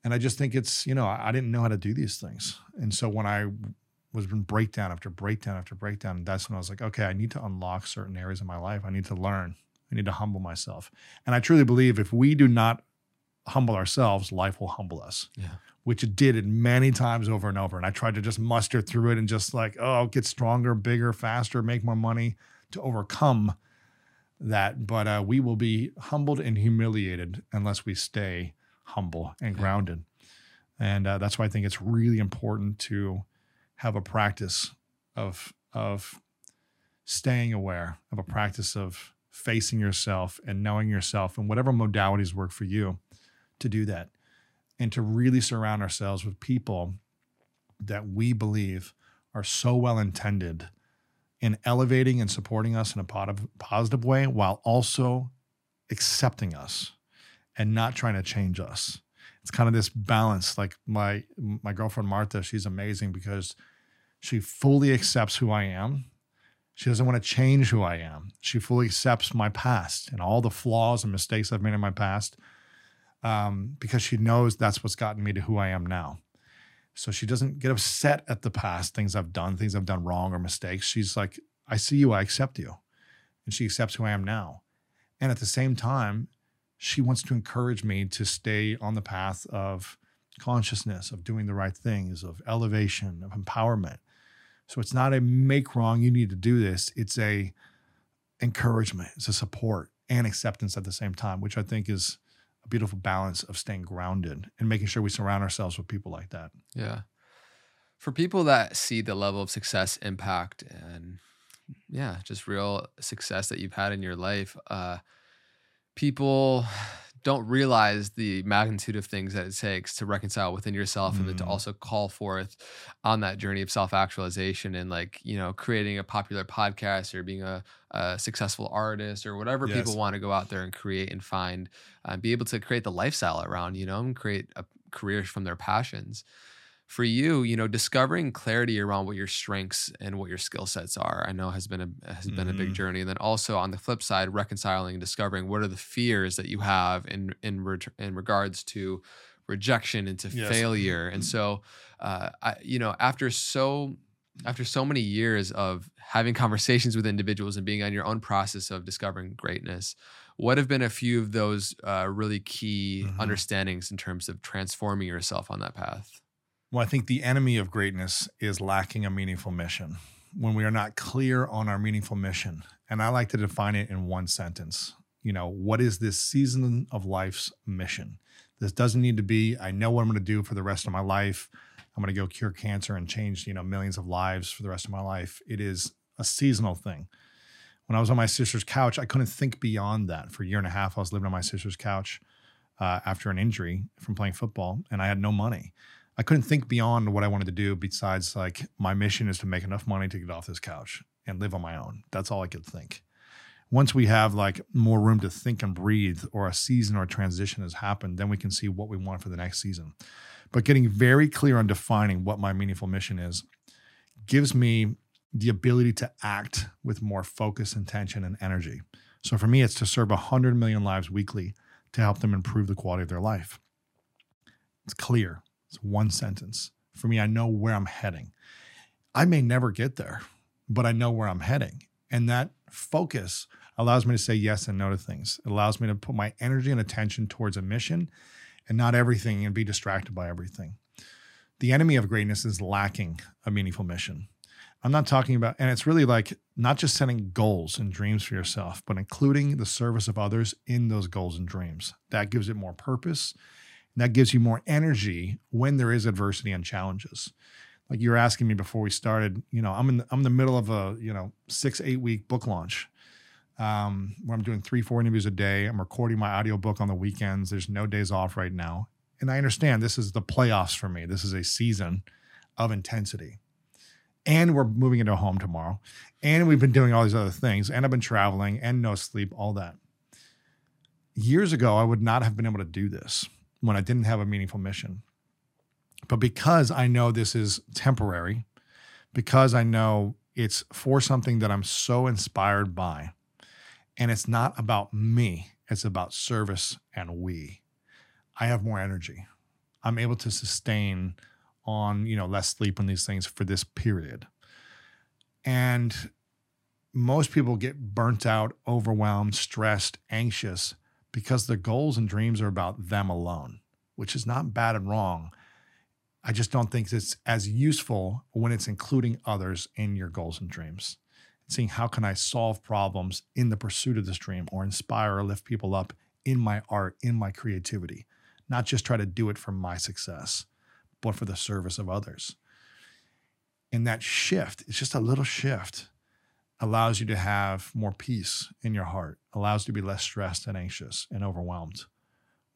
And I just think it's you know I didn't know how to do these things, and so when I was in breakdown after breakdown after breakdown. That's when I was like, okay, I need to unlock certain areas of my life. I need to learn. I need to humble myself. And I truly believe if we do not humble ourselves, life will humble us. Yeah. Which it did it many times over and over. And I tried to just muster through it and just like, oh, get stronger, bigger, faster, make more money to overcome that. But uh, we will be humbled and humiliated unless we stay humble and grounded. And uh, that's why I think it's really important to have a practice of of staying aware, of a practice of facing yourself and knowing yourself and whatever modalities work for you to do that. And to really surround ourselves with people that we believe are so well intended in elevating and supporting us in a positive, way while also accepting us and not trying to change us. It's kind of this balance like my my girlfriend martha she's amazing because she fully accepts who i am. She doesn't want to change who i am. She fully accepts my past and all the flaws and mistakes i've made in my past um, because she knows that's what's gotten me to who i am now so she doesn't get upset at the past things i've done things i've done wrong or mistakes she's like i see you i accept you and she accepts who i am now and at the same time she wants to encourage me to stay on the path of consciousness, of doing the right things, of elevation, of empowerment. So it's not a make wrong, you need to do this. It's a encouragement, it's a support and acceptance at the same time, which I think is a beautiful balance of staying grounded and making sure we surround ourselves with people like that. Yeah. For people that see the level of success, impact, and yeah, just real success that you've had in your life, uh, people don't realize the magnitude of things that it takes to reconcile within yourself and then to Mm. also call forth on that journey of self-actualization and like you know creating a popular podcast or being a, a successful artist or whatever people want to go out there and create and find uh, be able to create the lifestyle around you know and create a career from their passions for you, you know, discovering clarity around what your strengths and what your skill sets are, I know has been a has been a big Mhm. journey. And then also on the flip side, reconciling and discovering what are the fears that you have in in in regards to rejection and to Yes. failure. And so, uh, I, you know, after so after so many years of having conversations with individuals and being on your own process of discovering greatness, what have been a few of those uh, really key Mhm. understandings in terms of transforming yourself on that path? Well, I think the enemy of greatness is lacking a meaningful mission. When we are not clear on our meaningful mission, and I like to define it in one sentence, you know, what is this season of life's mission? This doesn't need to be, I know what I'm going to do for the rest of my life. I'm going to go cure cancer and change, you know, millions of lives for the rest of my life. It is a seasonal thing. When I was on my sister's couch, I couldn't think beyond that. For a year and a half, I was living on my sister's couch uh, after an injury from playing football, and I had no money. I couldn't think beyond what I wanted to do besides like my mission is to make enough money to get off this couch and live on my own. That's all I could think. Once we have like more room to think and breathe or a season or a transition has happened, then we can see what we want for the next season. But getting very clear on defining what my meaningful mission is gives me the ability to act with more focus, intention, and energy. So for me, it's to serve 100 million lives weekly to help them improve the quality of their life. It's clear, it's one sentence. For me, I know where I'm heading. I may never get there, but I know where I'm heading. And that focus allows me to say yes and no to things. It allows me to put my energy and attention towards a mission and not everything and be distracted by everything. The enemy of greatness is lacking a meaningful mission. I'm not talking about, and it's really like not just setting goals and dreams for yourself, but including the service of others in those goals and dreams. That gives it more purpose. That gives you more energy when there is adversity and challenges. Like you were asking me before we started, you know, I'm in the, I'm in the middle of a you know six eight week book launch, um, where I'm doing three four interviews a day. I'm recording my audiobook on the weekends. There's no days off right now, and I understand this is the playoffs for me. This is a season of intensity and we're moving into a home tomorrow and we've been doing all these other things and i've been traveling and no sleep all that years ago i would not have been able to do this when i didn't have a meaningful mission. But because i know this is temporary because i know it's for something that i'm so inspired by and it's not about me it's about service and we i have more energy. I'm able to sustain on you know less sleep and these things for this period. And most people get burnt out overwhelmed stressed anxious because their goals and dreams are about them alone which is not bad and wrong. I just don't think it's as useful when it's including others in your goals and dreams. Seeing how can i solve problems in the pursuit of this dream or inspire or lift people up in my art in my creativity not just try to do it for my success but for the service of others. And that shift, it's just a little shift, allows you to have more peace in your heart, allows you to be less stressed and anxious and overwhelmed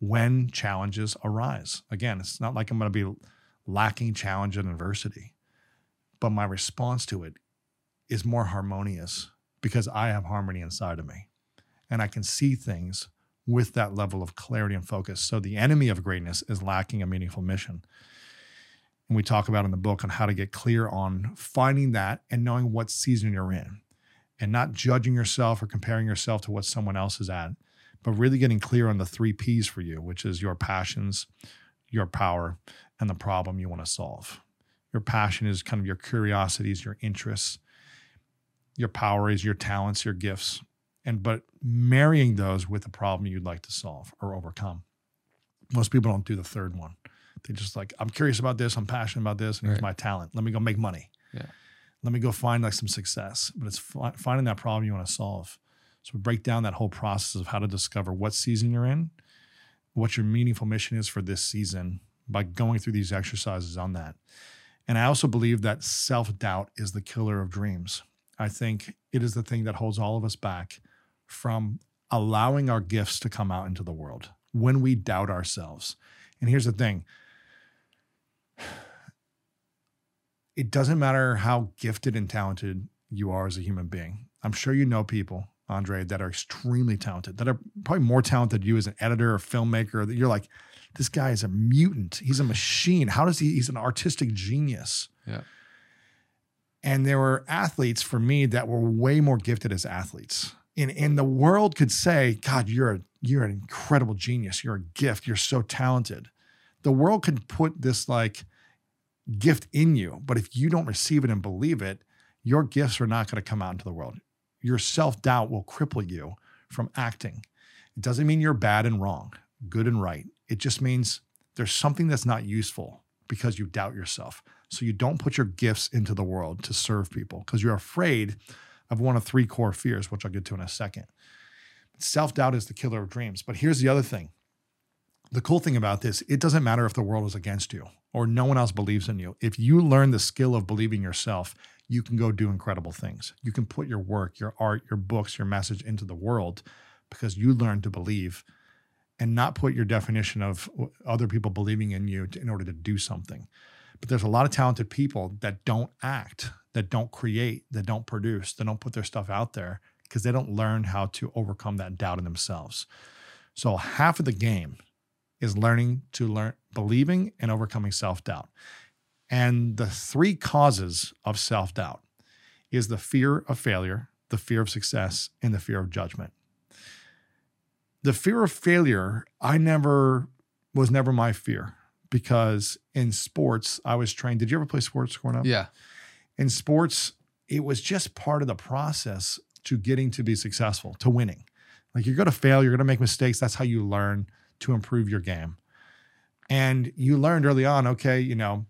when challenges arise. Again, it's not like I'm going to be lacking challenge and adversity, but my response to it is more harmonious because I have harmony inside of me and I can see things with that level of clarity and focus. So the enemy of greatness is lacking a meaningful mission and we talk about in the book on how to get clear on finding that and knowing what season you're in and not judging yourself or comparing yourself to what someone else is at, but really getting clear on the three P's for you, which is your passions, your power, and the problem you want to solve. Your passion is kind of your curiosities, your interests. Your power is your talents, your gifts. And but marrying those with the problem you'd like to solve or overcome. Most people don't do the third one. They just like, I'm curious about this. I'm passionate about this. And here's my talent. Let me go make money. Yeah. Let me go find like some success. But it's fi- finding that problem you want to solve. So we break down that whole process of how to discover what season you're in, what your meaningful mission is for this season by going through these exercises on that. And I also believe that self doubt is the killer of dreams. I think it is the thing that holds all of us back from allowing our gifts to come out into the world when we doubt ourselves. And here's the thing it doesn't matter how gifted and talented you are as a human being. I'm sure you know people, Andre, that are extremely talented, that are probably more talented than you as an editor or filmmaker. That you're like, this guy is a mutant. He's a machine. How does he? He's an artistic genius. Yeah. And there were athletes for me that were way more gifted as athletes. And, and the world could say, God, you're a, you're an incredible genius. You're a gift. You're so talented. The world could put this like gift in you. But if you don't receive it and believe it, your gifts are not going to come out into the world. Your self doubt will cripple you from acting. It doesn't mean you're bad and wrong, good and right. It just means there's something that's not useful because you doubt yourself. So you don't put your gifts into the world to serve people because you're afraid of one of three core fears, which I'll get to in a second. Self doubt is the killer of dreams. But here's the other thing the cool thing about this, it doesn't matter if the world is against you or no one else believes in you. If you learn the skill of believing yourself, you can go do incredible things. You can put your work, your art, your books, your message into the world because you learn to believe and not put your definition of other people believing in you in order to do something. But there's a lot of talented people that don't act, that don't create, that don't produce, that don't put their stuff out there because they don't learn how to overcome that doubt in themselves. So half of the game is learning to learn believing and overcoming self doubt. And the three causes of self doubt is the fear of failure, the fear of success, and the fear of judgment. The fear of failure, I never was never my fear because in sports, I was trained. Did you ever play sports growing up? Yeah. In sports, it was just part of the process to getting to be successful, to winning. Like you're going to fail, you're going to make mistakes. That's how you learn to improve your game. And you learned early on, okay, you know,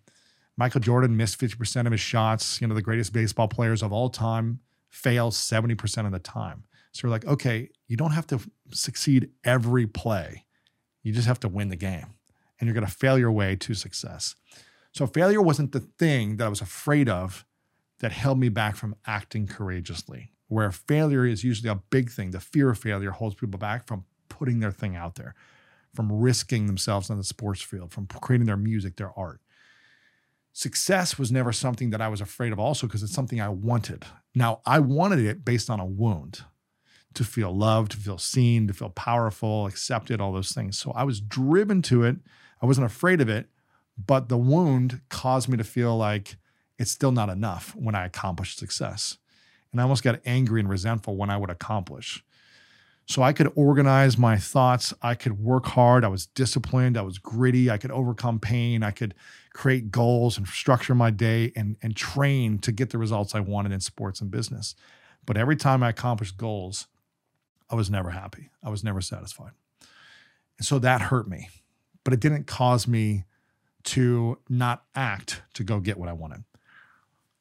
Michael Jordan missed 50% of his shots. You know, the greatest baseball players of all time fail 70% of the time. So we're like, okay, you don't have to succeed every play. You just have to win the game. And you're going to fail your way to success. So failure wasn't the thing that I was afraid of that held me back from acting courageously. Where failure is usually a big thing. The fear of failure holds people back from putting their thing out there, from risking themselves on the sports field, from creating their music, their art. Success was never something that I was afraid of, also because it's something I wanted. Now, I wanted it based on a wound to feel loved, to feel seen, to feel powerful, accepted, all those things. So I was driven to it. I wasn't afraid of it, but the wound caused me to feel like it's still not enough when I accomplished success. And I almost got angry and resentful when I would accomplish. So I could organize my thoughts. I could work hard. I was disciplined. I was gritty. I could overcome pain. I could create goals and structure my day and, and train to get the results I wanted in sports and business. But every time I accomplished goals, I was never happy. I was never satisfied. And so that hurt me, but it didn't cause me to not act to go get what I wanted.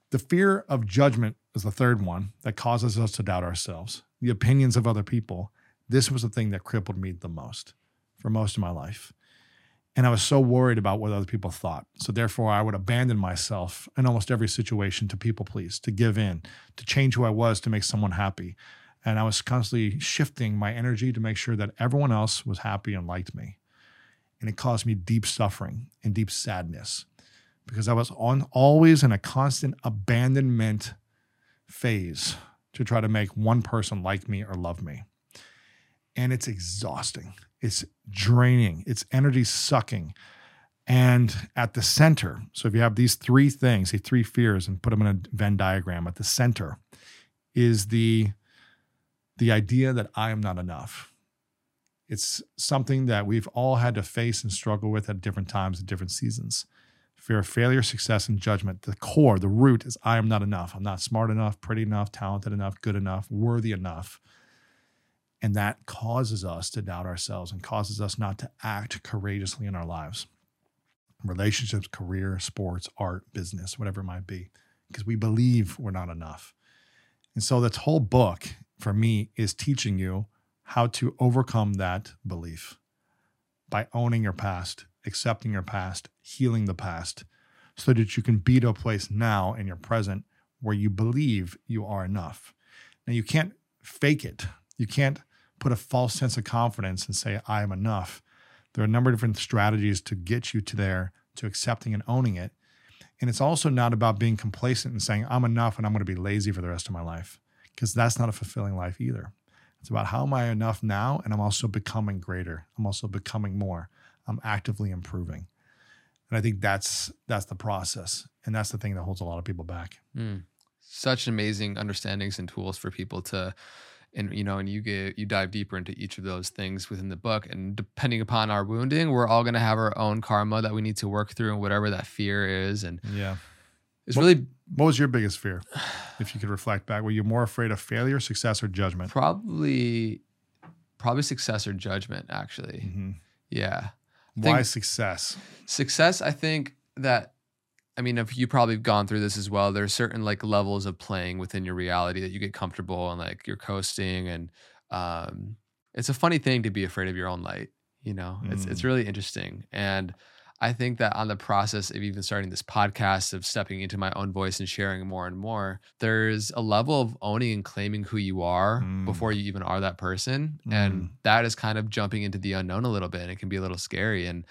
The fear of judgment is the third one that causes us to doubt ourselves, the opinions of other people. This was the thing that crippled me the most for most of my life. And I was so worried about what other people thought. So therefore, I would abandon myself in almost every situation to people please, to give in, to change who I was to make someone happy. And I was constantly shifting my energy to make sure that everyone else was happy and liked me. And it caused me deep suffering and deep sadness because I was on always in a constant abandonment phase to try to make one person like me or love me. And it's exhausting. It's draining. It's energy sucking. And at the center, so if you have these three things, the three fears, and put them in a Venn diagram, at the center is the the idea that I am not enough. It's something that we've all had to face and struggle with at different times at different seasons. Fear of failure, success, and judgment. The core, the root is I am not enough. I'm not smart enough, pretty enough, talented enough, good enough, worthy enough. And that causes us to doubt ourselves and causes us not to act courageously in our lives relationships, career, sports, art, business, whatever it might be, because we believe we're not enough. And so, this whole book for me is teaching you how to overcome that belief by owning your past, accepting your past, healing the past, so that you can be to a place now in your present where you believe you are enough. Now, you can't fake it. You can't put a false sense of confidence and say, I am enough. There are a number of different strategies to get you to there, to accepting and owning it. And it's also not about being complacent and saying, I'm enough and I'm going to be lazy for the rest of my life because that's not a fulfilling life either. It's about how am I enough now? And I'm also becoming greater. I'm also becoming more. I'm actively improving. And I think that's that's the process. And that's the thing that holds a lot of people back. Mm. Such amazing understandings and tools for people to and you know and you get you dive deeper into each of those things within the book and depending upon our wounding we're all going to have our own karma that we need to work through and whatever that fear is and yeah. it's what, really what was your biggest fear if you could reflect back? Were you more afraid of failure success or judgment? Probably probably success or judgment actually. Mm-hmm. yeah. Why success? success i think that I mean, if you probably gone through this as well, there's certain like levels of playing within your reality that you get comfortable and like you're coasting, and um, it's a funny thing to be afraid of your own light. You know, mm. it's it's mm. really interesting, and I think that on the process of even starting this podcast, of stepping into my own voice and sharing more and more, there's a level of owning and claiming who you are mm. before you even are that person, mm. and that is kind of jumping into the unknown a little bit. And it can be a little scary, and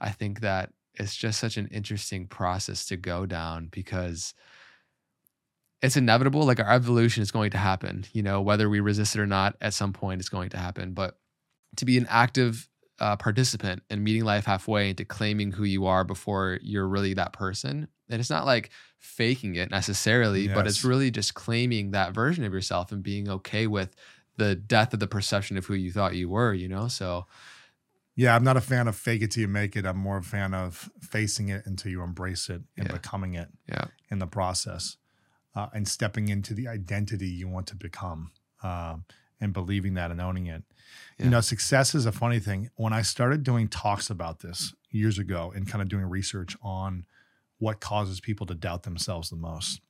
I think that it's just such an interesting process to go down because it's inevitable like our evolution is going to happen you know whether we resist it or not at some point it's going to happen but to be an active uh, participant in meeting life halfway into claiming who you are before you're really that person. And it's not like faking it necessarily, but it's really just claiming that version of yourself and being okay with the death of the perception of who you thought you were, you know? So, Yeah, I'm not a fan of fake it till you make it. I'm more a fan of facing it until you embrace it and Yeah. becoming it yeah. in the process uh, and stepping into the identity you want to become um, and believing that and owning it. Yeah. You know, success is a funny thing. When I started doing talks about this years ago and kind of doing research on what causes people to doubt themselves the most,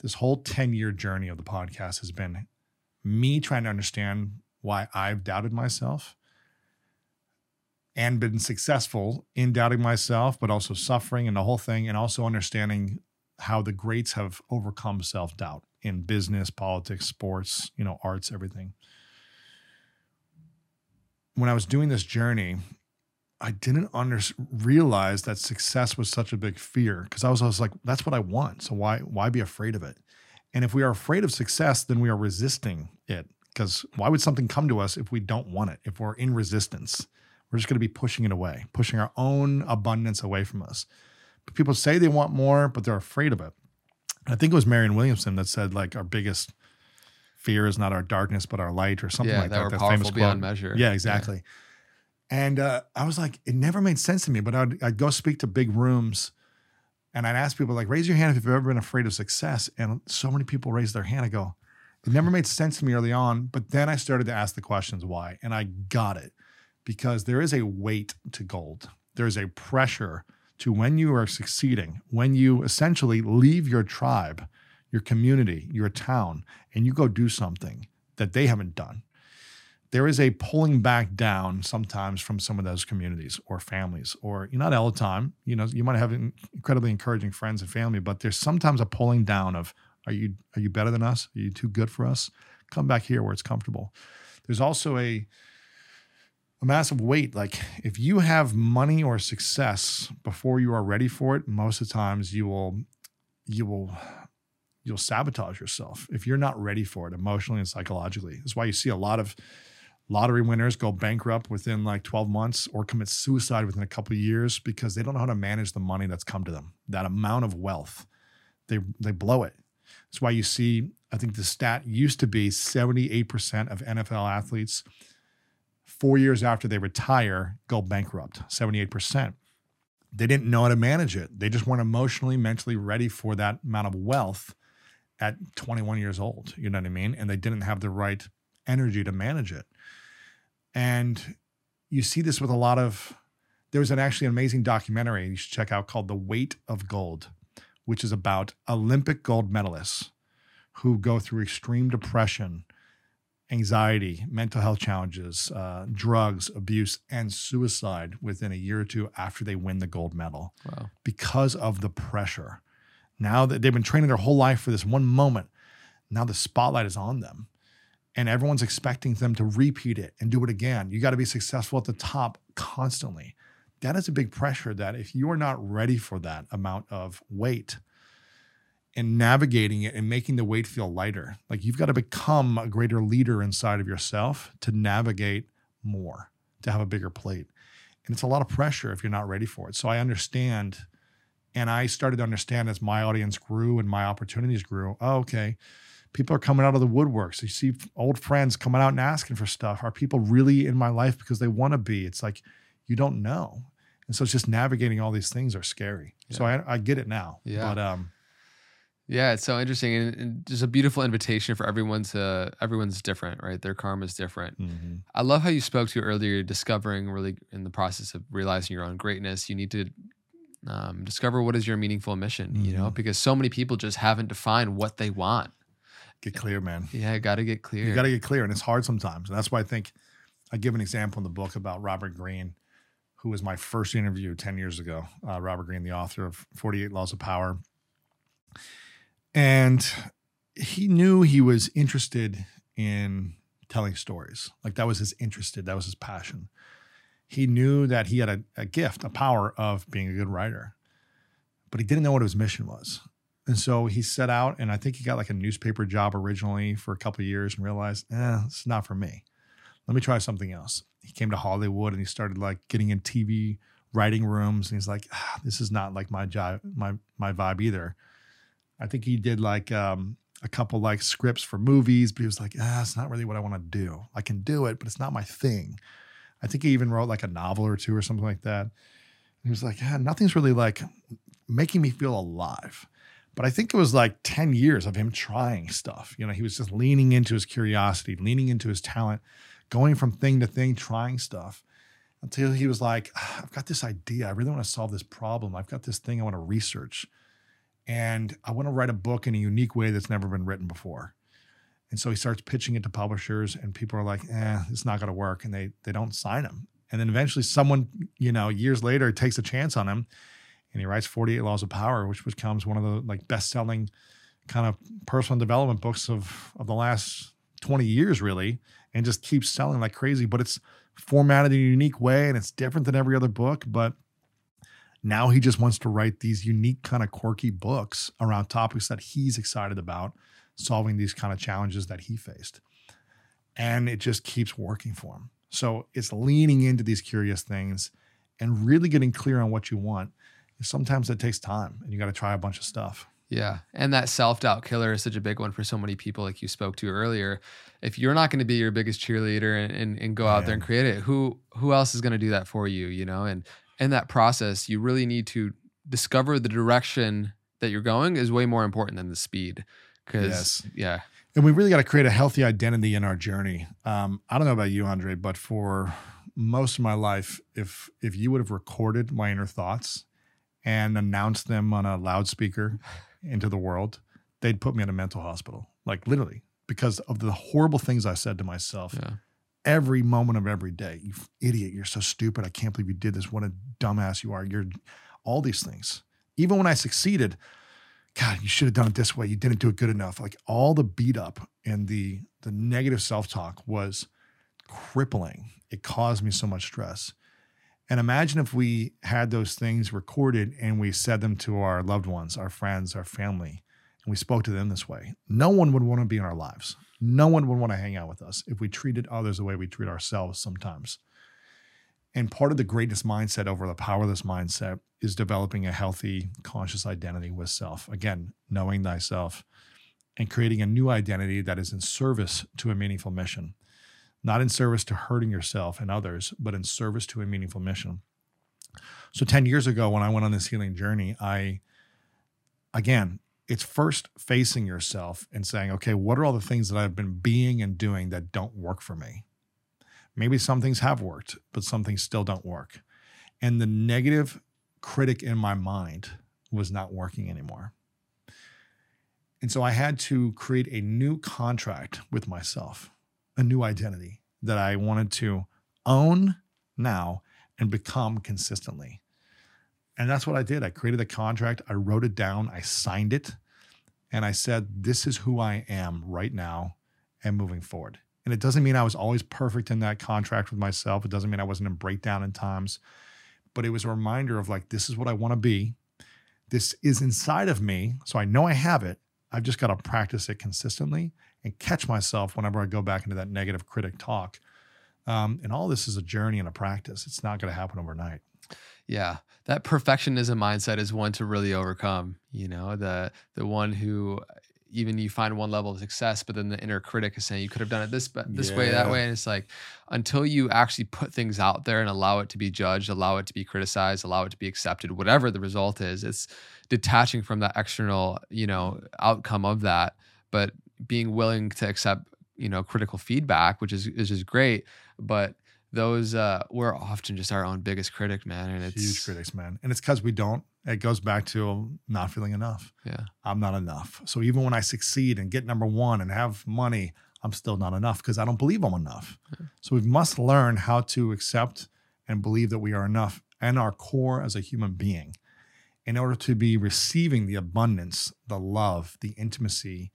this whole 10 year journey of the podcast has been me trying to understand why I've doubted myself and been successful in doubting myself, but also suffering and the whole thing, and also understanding how the greats have overcome self doubt in business, politics, sports, you know, arts, everything. When I was doing this journey, I didn't under, realize that success was such a big fear because I was, I was like, that's what I want. So why why be afraid of it? And if we are afraid of success, then we are resisting it. Because why would something come to us if we don't want it? If we're in resistance, we're just going to be pushing it away, pushing our own abundance away from us. But people say they want more, but they're afraid of it. I think it was Marianne Williamson that said, like, our biggest fear is not our darkness, but our light, or something yeah, like that that. that famous beyond quote. measure. Yeah, exactly. And uh, I was like, it never made sense to me, but I'd, I'd go speak to big rooms and I'd ask people, like, raise your hand if you've ever been afraid of success. And so many people raised their hand. I go, it never made sense to me early on. But then I started to ask the questions why. And I got it because there is a weight to gold, there's a pressure to when you are succeeding, when you essentially leave your tribe, your community, your town, and you go do something that they haven't done there is a pulling back down sometimes from some of those communities or families, or not all the time. You know, you might have incredibly encouraging friends and family, but there's sometimes a pulling down of, are you are you better than us? Are you too good for us? Come back here where it's comfortable. There's also a a massive weight. Like if you have money or success before you are ready for it, most of the times you will you will you'll sabotage yourself if you're not ready for it emotionally and psychologically. That's why you see a lot of lottery winners go bankrupt within like 12 months or commit suicide within a couple years because they don't know how to manage the money that's come to them. That amount of wealth, they they blow it. That's why you see, I think the stat used to be 78% of NFL athletes four years after they retire go bankrupt. 78%. They didn't know how to manage it. They just weren't emotionally, mentally ready for that amount of wealth at 21 years old. You know what I mean? And they didn't have the right energy to manage it. And you see this with a lot of there was an actually amazing documentary you should check out called The Weight of Gold, which is about Olympic gold medalists who go through extreme depression, anxiety, mental health challenges, uh, drugs, abuse, and suicide within a year or two after they win the gold medal Wow. because of the pressure. Now that they've been training their whole life for this one moment, now the spotlight is on them. And everyone's expecting them to repeat it and do it again. You got to be successful at the top constantly. That is a big pressure that if you are not ready for that amount of weight and navigating it and making the weight feel lighter, like you've got to become a greater leader inside of yourself to navigate more, to have a bigger plate. And it's a lot of pressure if you're not ready for it. So I understand and I started to understand as my audience grew and my opportunities grew. Oh, okay. People are coming out of the woodworks. You see old friends coming out and asking for stuff. Are people really in my life because they want to be? It's like you don't know. And so it's just navigating all these things are scary. So I, I get it now. Yeah. But um, Yeah, it's so interesting, and, and just a beautiful invitation for everyone to. Everyone's different, right? Their karma is different. I love how you spoke to earlier, discovering really in the process of realizing your own greatness. You need to um, discover what is your meaningful mission. You know, Mhm. because so many people just haven't defined what they want. get clear, man. Yeah, got to get clear. You got to get clear, and it's hard sometimes. And that's why I think I give an example in the book about Robert Greene, who was my first interview 10 years ago. Uh, Robert Greene, the author of 48 Laws of Power. And he knew he was interested in telling stories. Like that was his interested, that was his passion. He knew that he had a, a gift, a power of being a good writer, but he didn't know what his mission was. And so he set out, and I think he got like a newspaper job originally for a couple years and realized, eh, it's not for me. Let me try something else. He came to Hollywood and he started like getting in TV writing rooms and he's like, ah, this is not like my job, my my vibe either. I think he did like um, a couple like scripts for movies, but he was like, ah, it's not really what I want to do. I can do it, but it's not my thing. I think he even wrote like a novel or two or something like that. And he was like, yeah, nothing's really like making me feel alive. But I think it was like 10 years of him trying stuff. You know, he was just leaning into his curiosity, leaning into his talent, going from thing to thing, trying stuff until he was like, ah, I've got this idea. I really want to solve this problem. I've got this thing I want to research. And I want to write a book in a unique way that's never been written before. And so he starts pitching it to publishers, and people are like, eh, it's not going to work. And they, they don't sign him. And then eventually, someone, you know, years later takes a chance on him and he writes 48 Laws of Power, which becomes one of the like best selling kind of personal development books of, of the last 20 years, really, and just keeps selling like crazy. But it's formatted in a unique way and it's different than every other book. But now he just wants to write these unique, kind of quirky books around topics that he's excited about, solving these kind of challenges that he faced. And it just keeps working for him. So it's leaning into these curious things and really getting clear on what you want. Sometimes it takes time and you got to try a bunch of stuff. Yeah. And that self doubt killer is such a big one for so many people, like you spoke to earlier. If you're not going to be your biggest cheerleader and, and, and go out there and create it, who who else is going to do that for you? You know, and in that process, you really need to discover the direction that you're going is way more important than the speed. Cause yes. yeah. And we really got to create a healthy identity in our journey. Um, I don't know about you, Andre, but for most of my life, if if you would have recorded my inner thoughts and announced them on a loudspeaker into the world, they'd put me in a mental hospital, like literally, because of the horrible things I said to myself. Yeah. Every moment of every day, you idiot, you're so stupid. I can't believe you did this. What a dumbass you are. You're all these things. Even when I succeeded, God, you should have done it this way. You didn't do it good enough. Like all the beat up and the the negative self-talk was crippling. It caused me so much stress. And imagine if we had those things recorded and we said them to our loved ones, our friends, our family, and we spoke to them this way. No one would want to be in our lives. No one would want to hang out with us if we treated others the way we treat ourselves sometimes. And part of the greatness mindset over the powerless mindset is developing a healthy, conscious identity with self. Again, knowing thyself and creating a new identity that is in service to a meaningful mission, not in service to hurting yourself and others, but in service to a meaningful mission. So 10 years ago, when I went on this healing journey, I, again, it's first facing yourself and saying, okay, what are all the things that I've been being and doing that don't work for me? Maybe some things have worked, but some things still don't work. And the negative critic in my mind was not working anymore. And so I had to create a new contract with myself, a new identity that I wanted to own now and become consistently. And that's what I did. I created a contract, I wrote it down, I signed it, and I said, This is who I am right now and moving forward. And it doesn't mean I was always perfect in that contract with myself. It doesn't mean I wasn't in breakdown in times, but it was a reminder of like, this is what I want to be. This is inside of me. So I know I have it. I've just got to practice it consistently and catch myself whenever I go back into that negative critic talk. Um, and all this is a journey and a practice. It's not going to happen overnight. Yeah, that perfectionism mindset is one to really overcome. You know, the the one who even you find one level of success, but then the inner critic is saying you could have done it this but this yeah. way, that way, and it's like until you actually put things out there and allow it to be judged, allow it to be criticized, allow it to be accepted, whatever the result is, it's detaching from that external, you know, outcome of that, but being willing to accept, you know, critical feedback, which is is just great, but those uh we're often just our own biggest critic, man, and it's huge critics, man, and it's because we don't it goes back to not feeling enough. Yeah. I'm not enough. So even when I succeed and get number one and have money, I'm still not enough because I don't believe I'm enough. Yeah. So we must learn how to accept and believe that we are enough and our core as a human being in order to be receiving the abundance, the love, the intimacy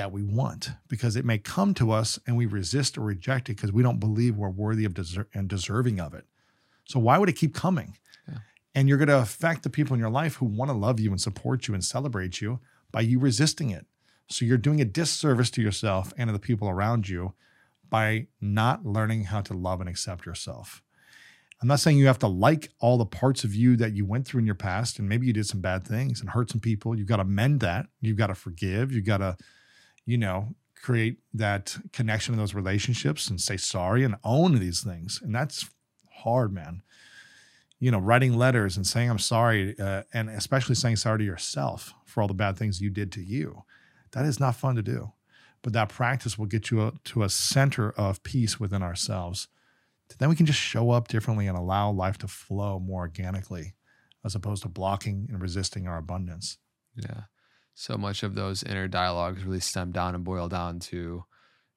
that we want because it may come to us and we resist or reject it because we don't believe we're worthy of deser- and deserving of it. So why would it keep coming? And you're going to affect the people in your life who want to love you and support you and celebrate you by you resisting it. So you're doing a disservice to yourself and to the people around you by not learning how to love and accept yourself. I'm not saying you have to like all the parts of you that you went through in your past, and maybe you did some bad things and hurt some people. You've got to mend that. You've got to forgive. You've got to, you know, create that connection in those relationships and say sorry and own these things. And that's hard, man. You know, writing letters and saying I'm sorry, uh, and especially saying sorry to yourself for all the bad things you did to you. That is not fun to do. But that practice will get you a, to a center of peace within ourselves then we can just show up differently and allow life to flow more organically as opposed to blocking and resisting our abundance. Yeah. So much of those inner dialogues really stem down and boil down to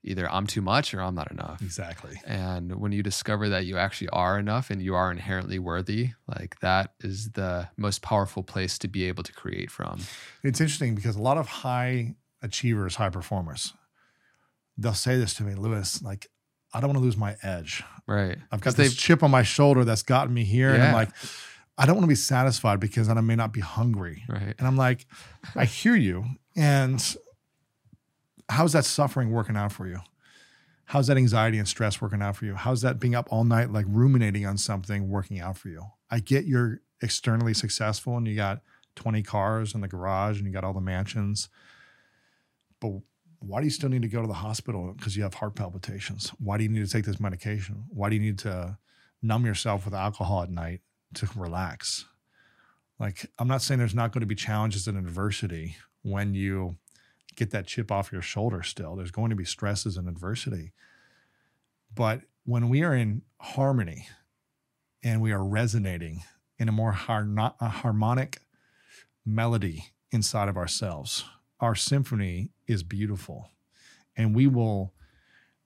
either I'm too much or I'm not enough. Exactly. And when you discover that you actually are enough and you are inherently worthy, like that is the most powerful place to be able to create from. It's interesting because a lot of high achievers, high performers, they'll say this to me, Lewis, like, I don't want to lose my edge. Right. I've got this chip on my shoulder that's gotten me here. Yeah. And I'm like, I don't want to be satisfied because then I may not be hungry. Right. And I'm like, I hear you. And how's that suffering working out for you? How's that anxiety and stress working out for you? How's that being up all night, like ruminating on something, working out for you? I get you're externally successful and you got 20 cars in the garage and you got all the mansions. But why do you still need to go to the hospital because you have heart palpitations? Why do you need to take this medication? Why do you need to numb yourself with alcohol at night to relax? Like, I'm not saying there's not going to be challenges and adversity when you get that chip off your shoulder still. There's going to be stresses and adversity. But when we are in harmony and we are resonating in a more har- a harmonic melody inside of ourselves, our symphony is beautiful and we will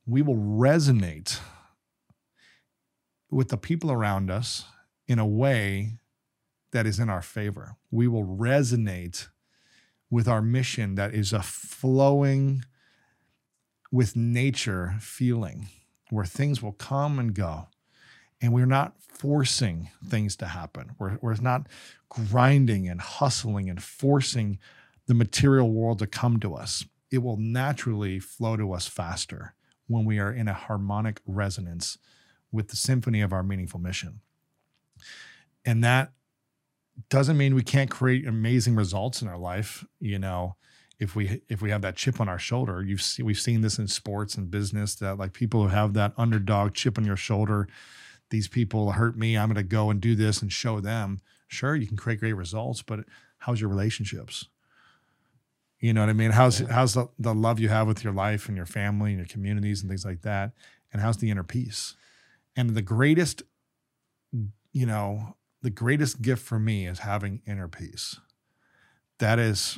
we will resonate with the people around us in a way that is in our favor. We will resonate with our mission that is a flowing with nature feeling where things will come and go. And we're not forcing things to happen. We're, we're not grinding and hustling and forcing the material world to come to us. It will naturally flow to us faster when we are in a harmonic resonance with the symphony of our meaningful mission. And that doesn't mean we can't create amazing results in our life, you know, if we if we have that chip on our shoulder. You've seen, we've seen this in sports and business that like people who have that underdog chip on your shoulder, these people hurt me, I'm going to go and do this and show them. Sure, you can create great results, but how's your relationships? You know what I mean? How's yeah. how's the, the love you have with your life and your family and your communities and things like that? And how's the inner peace? And the greatest, you know, the greatest gift for me is having inner peace. That is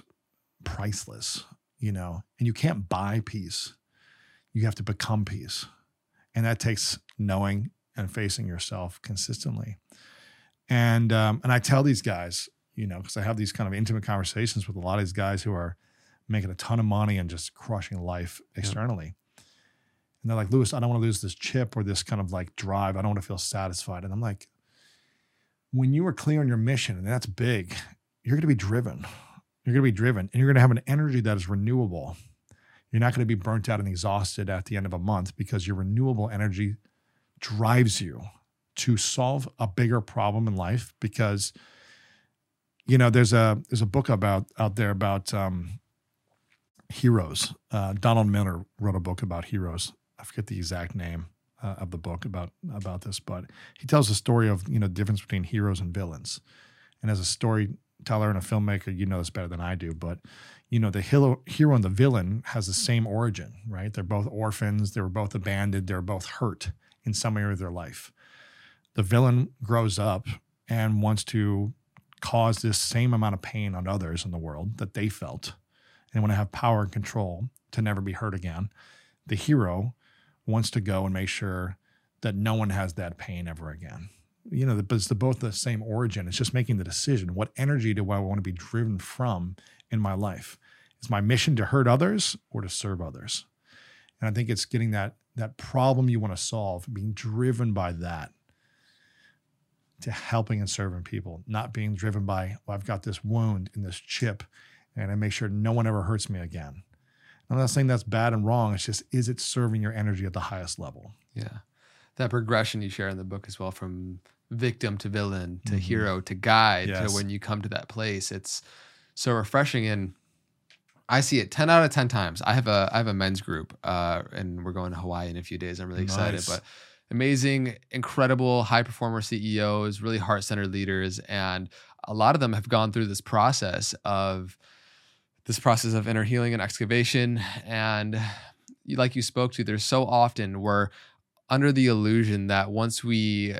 priceless, you know, and you can't buy peace. You have to become peace. And that takes knowing and facing yourself consistently. And um, and I tell these guys, you know, because I have these kind of intimate conversations with a lot of these guys who are making a ton of money and just crushing life externally. Yeah. And they're like, Lewis, I don't want to lose this chip or this kind of like drive. I don't want to feel satisfied. And I'm like, when you are clear on your mission, and that's big, you're going to be driven. You're going to be driven and you're going to have an energy that is renewable. You're not going to be burnt out and exhausted at the end of a month because your renewable energy drives you to solve a bigger problem in life because you know there's a there's a book about out there about um, Heroes. Uh, Donald Miller wrote a book about heroes. I forget the exact name uh, of the book about about this, but he tells the story of you know the difference between heroes and villains. And as a storyteller and a filmmaker, you know this better than I do. But you know the hero, hero and the villain has the same origin, right? They're both orphans. They were both abandoned. They're both hurt in some area of their life. The villain grows up and wants to cause this same amount of pain on others in the world that they felt and want to have power and control to never be hurt again. The hero wants to go and make sure that no one has that pain ever again. You know, but it's the, both the same origin. It's just making the decision. What energy do I want to be driven from in my life? Is my mission to hurt others or to serve others? And I think it's getting that that problem you want to solve, being driven by that to helping and serving people, not being driven by, well, I've got this wound and this chip and I make sure no one ever hurts me again. I'm not saying that's bad and wrong. It's just, is it serving your energy at the highest level? Yeah. That progression you share in the book as well from victim to villain to Mhm. hero to guide Yes. to when you come to that place. It's so refreshing and I see it 10 out of 10 times. I have a I have a men's group uh and we're going to Hawaii in a few days. I'm really excited, Nice. but amazing, incredible high performer CEOs, really heart-centered leaders and a lot of them have gone through this process of this process of inner healing and excavation and like you spoke to there's so often we're under the illusion that once we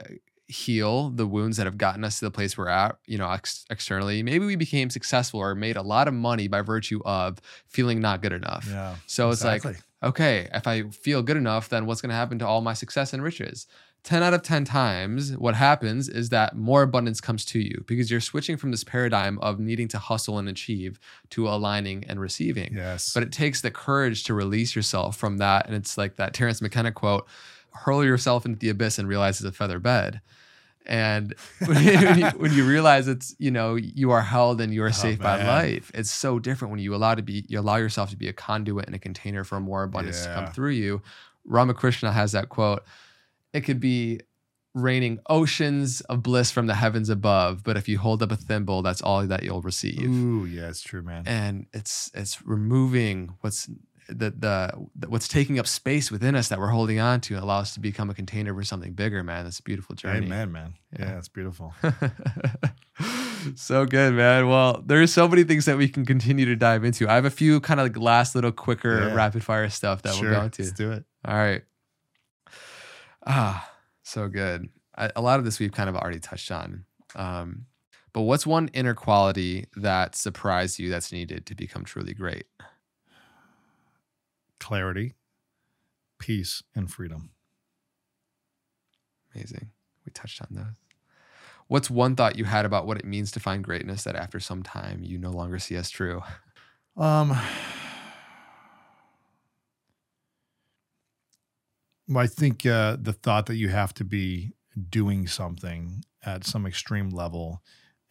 heal the wounds that have gotten us to the place we're at, you know, ex- externally, maybe we became successful or made a lot of money by virtue of feeling not good enough. Yeah. So it's like, okay, if I feel good enough, then what's going to happen to all my success and riches? 10 out of 10 times, what happens is that more abundance comes to you because you're switching from this paradigm of needing to hustle and achieve to aligning and receiving. yes. But it takes the courage to release yourself from that. And it's like that Terence McKenna quote hurl yourself into the abyss and realize it's a feather bed. And [laughs] when you, when you realize it's, you know, you are held and you are Oh, safe by life, it's so different when you allow to be, you allow yourself to be a conduit and a container for more abundance to come through you. Ramakrishna has that quote. It could be raining oceans of bliss from the heavens above, but if you hold up a thimble, that's all that you'll receive Ooh, yeah, it's true, man. and it's it's removing what's the, the the what's taking up space within us that we're holding on to and allow us to become a container for something bigger man that's a beautiful journey Amen, man. Yeah. Yeah, it's beautiful. [laughs] so good man well there's so many things that we can continue to dive into i have a few kind of like last little quicker Yeah. rapid fire stuff that sure, we'll go into let's do it. all right ah so good I, a lot of this we've kind of already touched on um but what's one inner quality that surprised you that's needed to become truly great Clarity, peace, and freedom. Amazing. We touched on those. What's one thought you had about what it means to find greatness that after some time you no longer see as true? Um, well, I think uh, the thought that you have to be doing something at some extreme level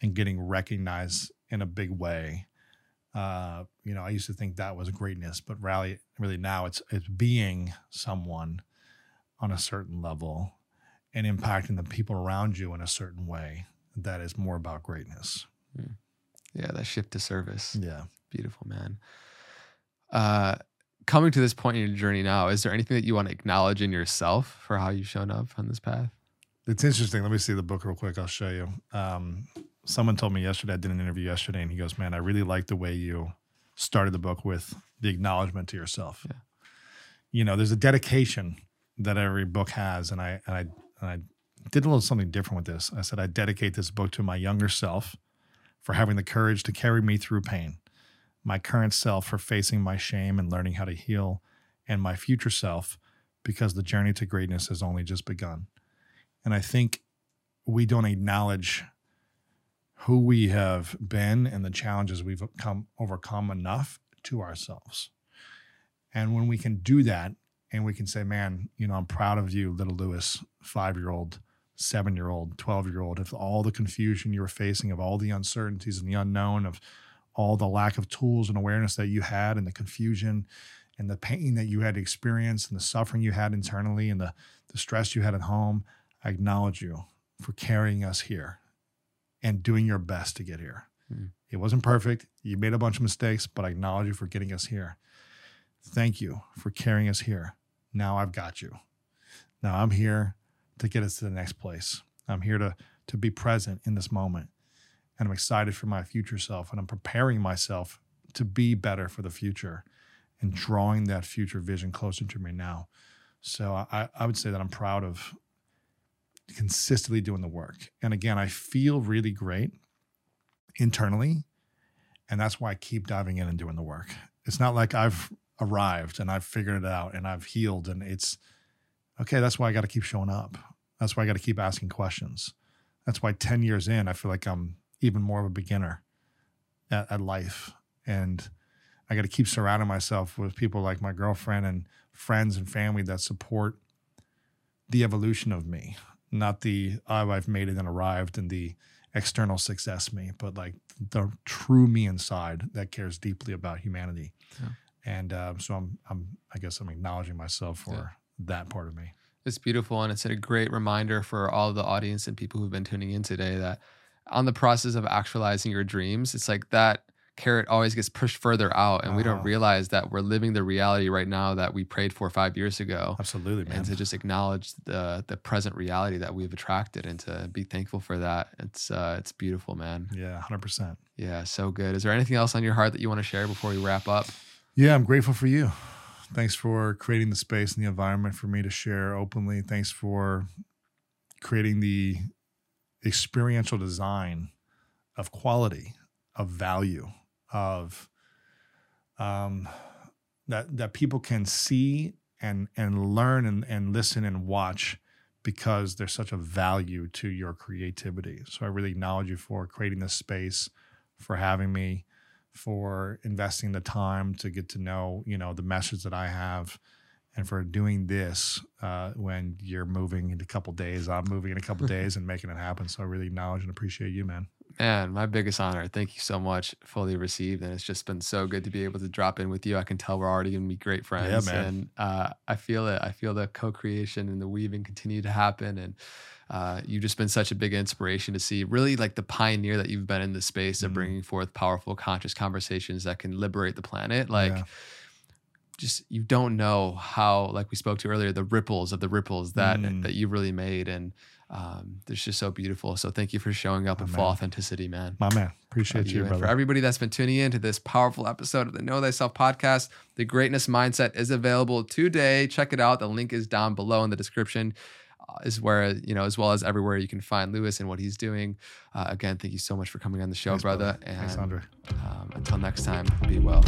and getting recognized in a big way. Uh, you know, I used to think that was greatness, but really, really now it's it's being someone on a certain level and impacting the people around you in a certain way that is more about greatness. Yeah, that shift to service. Yeah. Beautiful, man. Uh, coming to this point in your journey now, is there anything that you want to acknowledge in yourself for how you've shown up on this path? It's interesting. Let me see the book real quick. I'll show you. Um, someone told me yesterday, I did an interview yesterday, and he goes, Man, I really like the way you started the book with the acknowledgement to yourself. Yeah. You know, there's a dedication that every book has. And I, and I, and I did a little something different with this. I said, I dedicate this book to my younger self for having the courage to carry me through pain, my current self for facing my shame and learning how to heal, and my future self because the journey to greatness has only just begun. And I think we don't acknowledge who we have been and the challenges we've come overcome enough to ourselves. And when we can do that and we can say, man, you know, I'm proud of you, little Lewis, five year old, seven year old, 12 year old, of all the confusion you were facing, of all the uncertainties and the unknown, of all the lack of tools and awareness that you had, and the confusion and the pain that you had experienced, and the suffering you had internally, and the, the stress you had at home. I acknowledge you for carrying us here and doing your best to get here. Mm. It wasn't perfect. You made a bunch of mistakes, but I acknowledge you for getting us here. Thank you for carrying us here. Now I've got you. Now I'm here to get us to the next place. I'm here to to be present in this moment. And I'm excited for my future self and I'm preparing myself to be better for the future and drawing that future vision closer to me now. So I, I would say that I'm proud of consistently doing the work. And again, I feel really great internally. And that's why I keep diving in and doing the work. It's not like I've arrived and I've figured it out and I've healed. And it's okay, that's why I got to keep showing up. That's why I got to keep asking questions. That's why 10 years in, I feel like I'm even more of a beginner at, at life. And I got to keep surrounding myself with people like my girlfriend and friends and family that support the evolution of me, not the oh, I've made it and arrived and the external success me, but like the true me inside that cares deeply about humanity. Yeah. and um, so I'm I'm I guess I'm acknowledging myself for Yeah. that part of me. It's beautiful, and it's a great reminder for all the audience and people who've been tuning in today that on the process of actualizing your dreams, it's like that carrot always gets pushed further out, and we don't Uh-huh. realize that we're living the reality right now that we prayed for five years ago. Absolutely, man. And to just acknowledge the the present reality that we've attracted, and to be thankful for that, it's uh, it's beautiful, man. yeah, hundred percent. Yeah, so good. Is there anything else on your heart that you want to share before we wrap up? Yeah, I'm grateful for you. Thanks for creating the space and the environment for me to share openly. Thanks for creating the experiential design of quality, of value, of um, that that people can see and and learn and, and listen and watch because there's such a value to your creativity. So I really acknowledge you for creating this space, for having me, for investing the time to get to know, you know, the message that I have, and for doing this uh, when you're moving in a couple days. I'm moving in a couple [laughs] days and making it happen. So I really acknowledge and appreciate you, man. Man, my biggest honor. Thank you so much. Fully received. And it's just been so good to be able to drop in with you. I can tell we're already going to be great friends. man. And uh, I feel it. I feel the co creation and the weaving continue to happen. And uh, you've just been such a big inspiration to see really like the pioneer that you've been in the space of Mhm. bringing forth powerful, conscious conversations that can liberate the planet. Like, Yeah. Just you don't know how like we spoke to earlier the ripples of the ripples that Mm. that you really made and um it's just so beautiful so thank you for showing up Oh, in full authenticity man My man, appreciate you, And for everybody that's been tuning in to this powerful episode of the Know Thyself podcast, the Greatness Mindset is available today. Check it out. The link is down below in the description. Uh, is where you know, as well as everywhere you can find Lewis and what he's doing. Uh, again, thank you so much for coming on the show, Thanks, brother. brother. Thanks, And Andre. um, until next time, be well.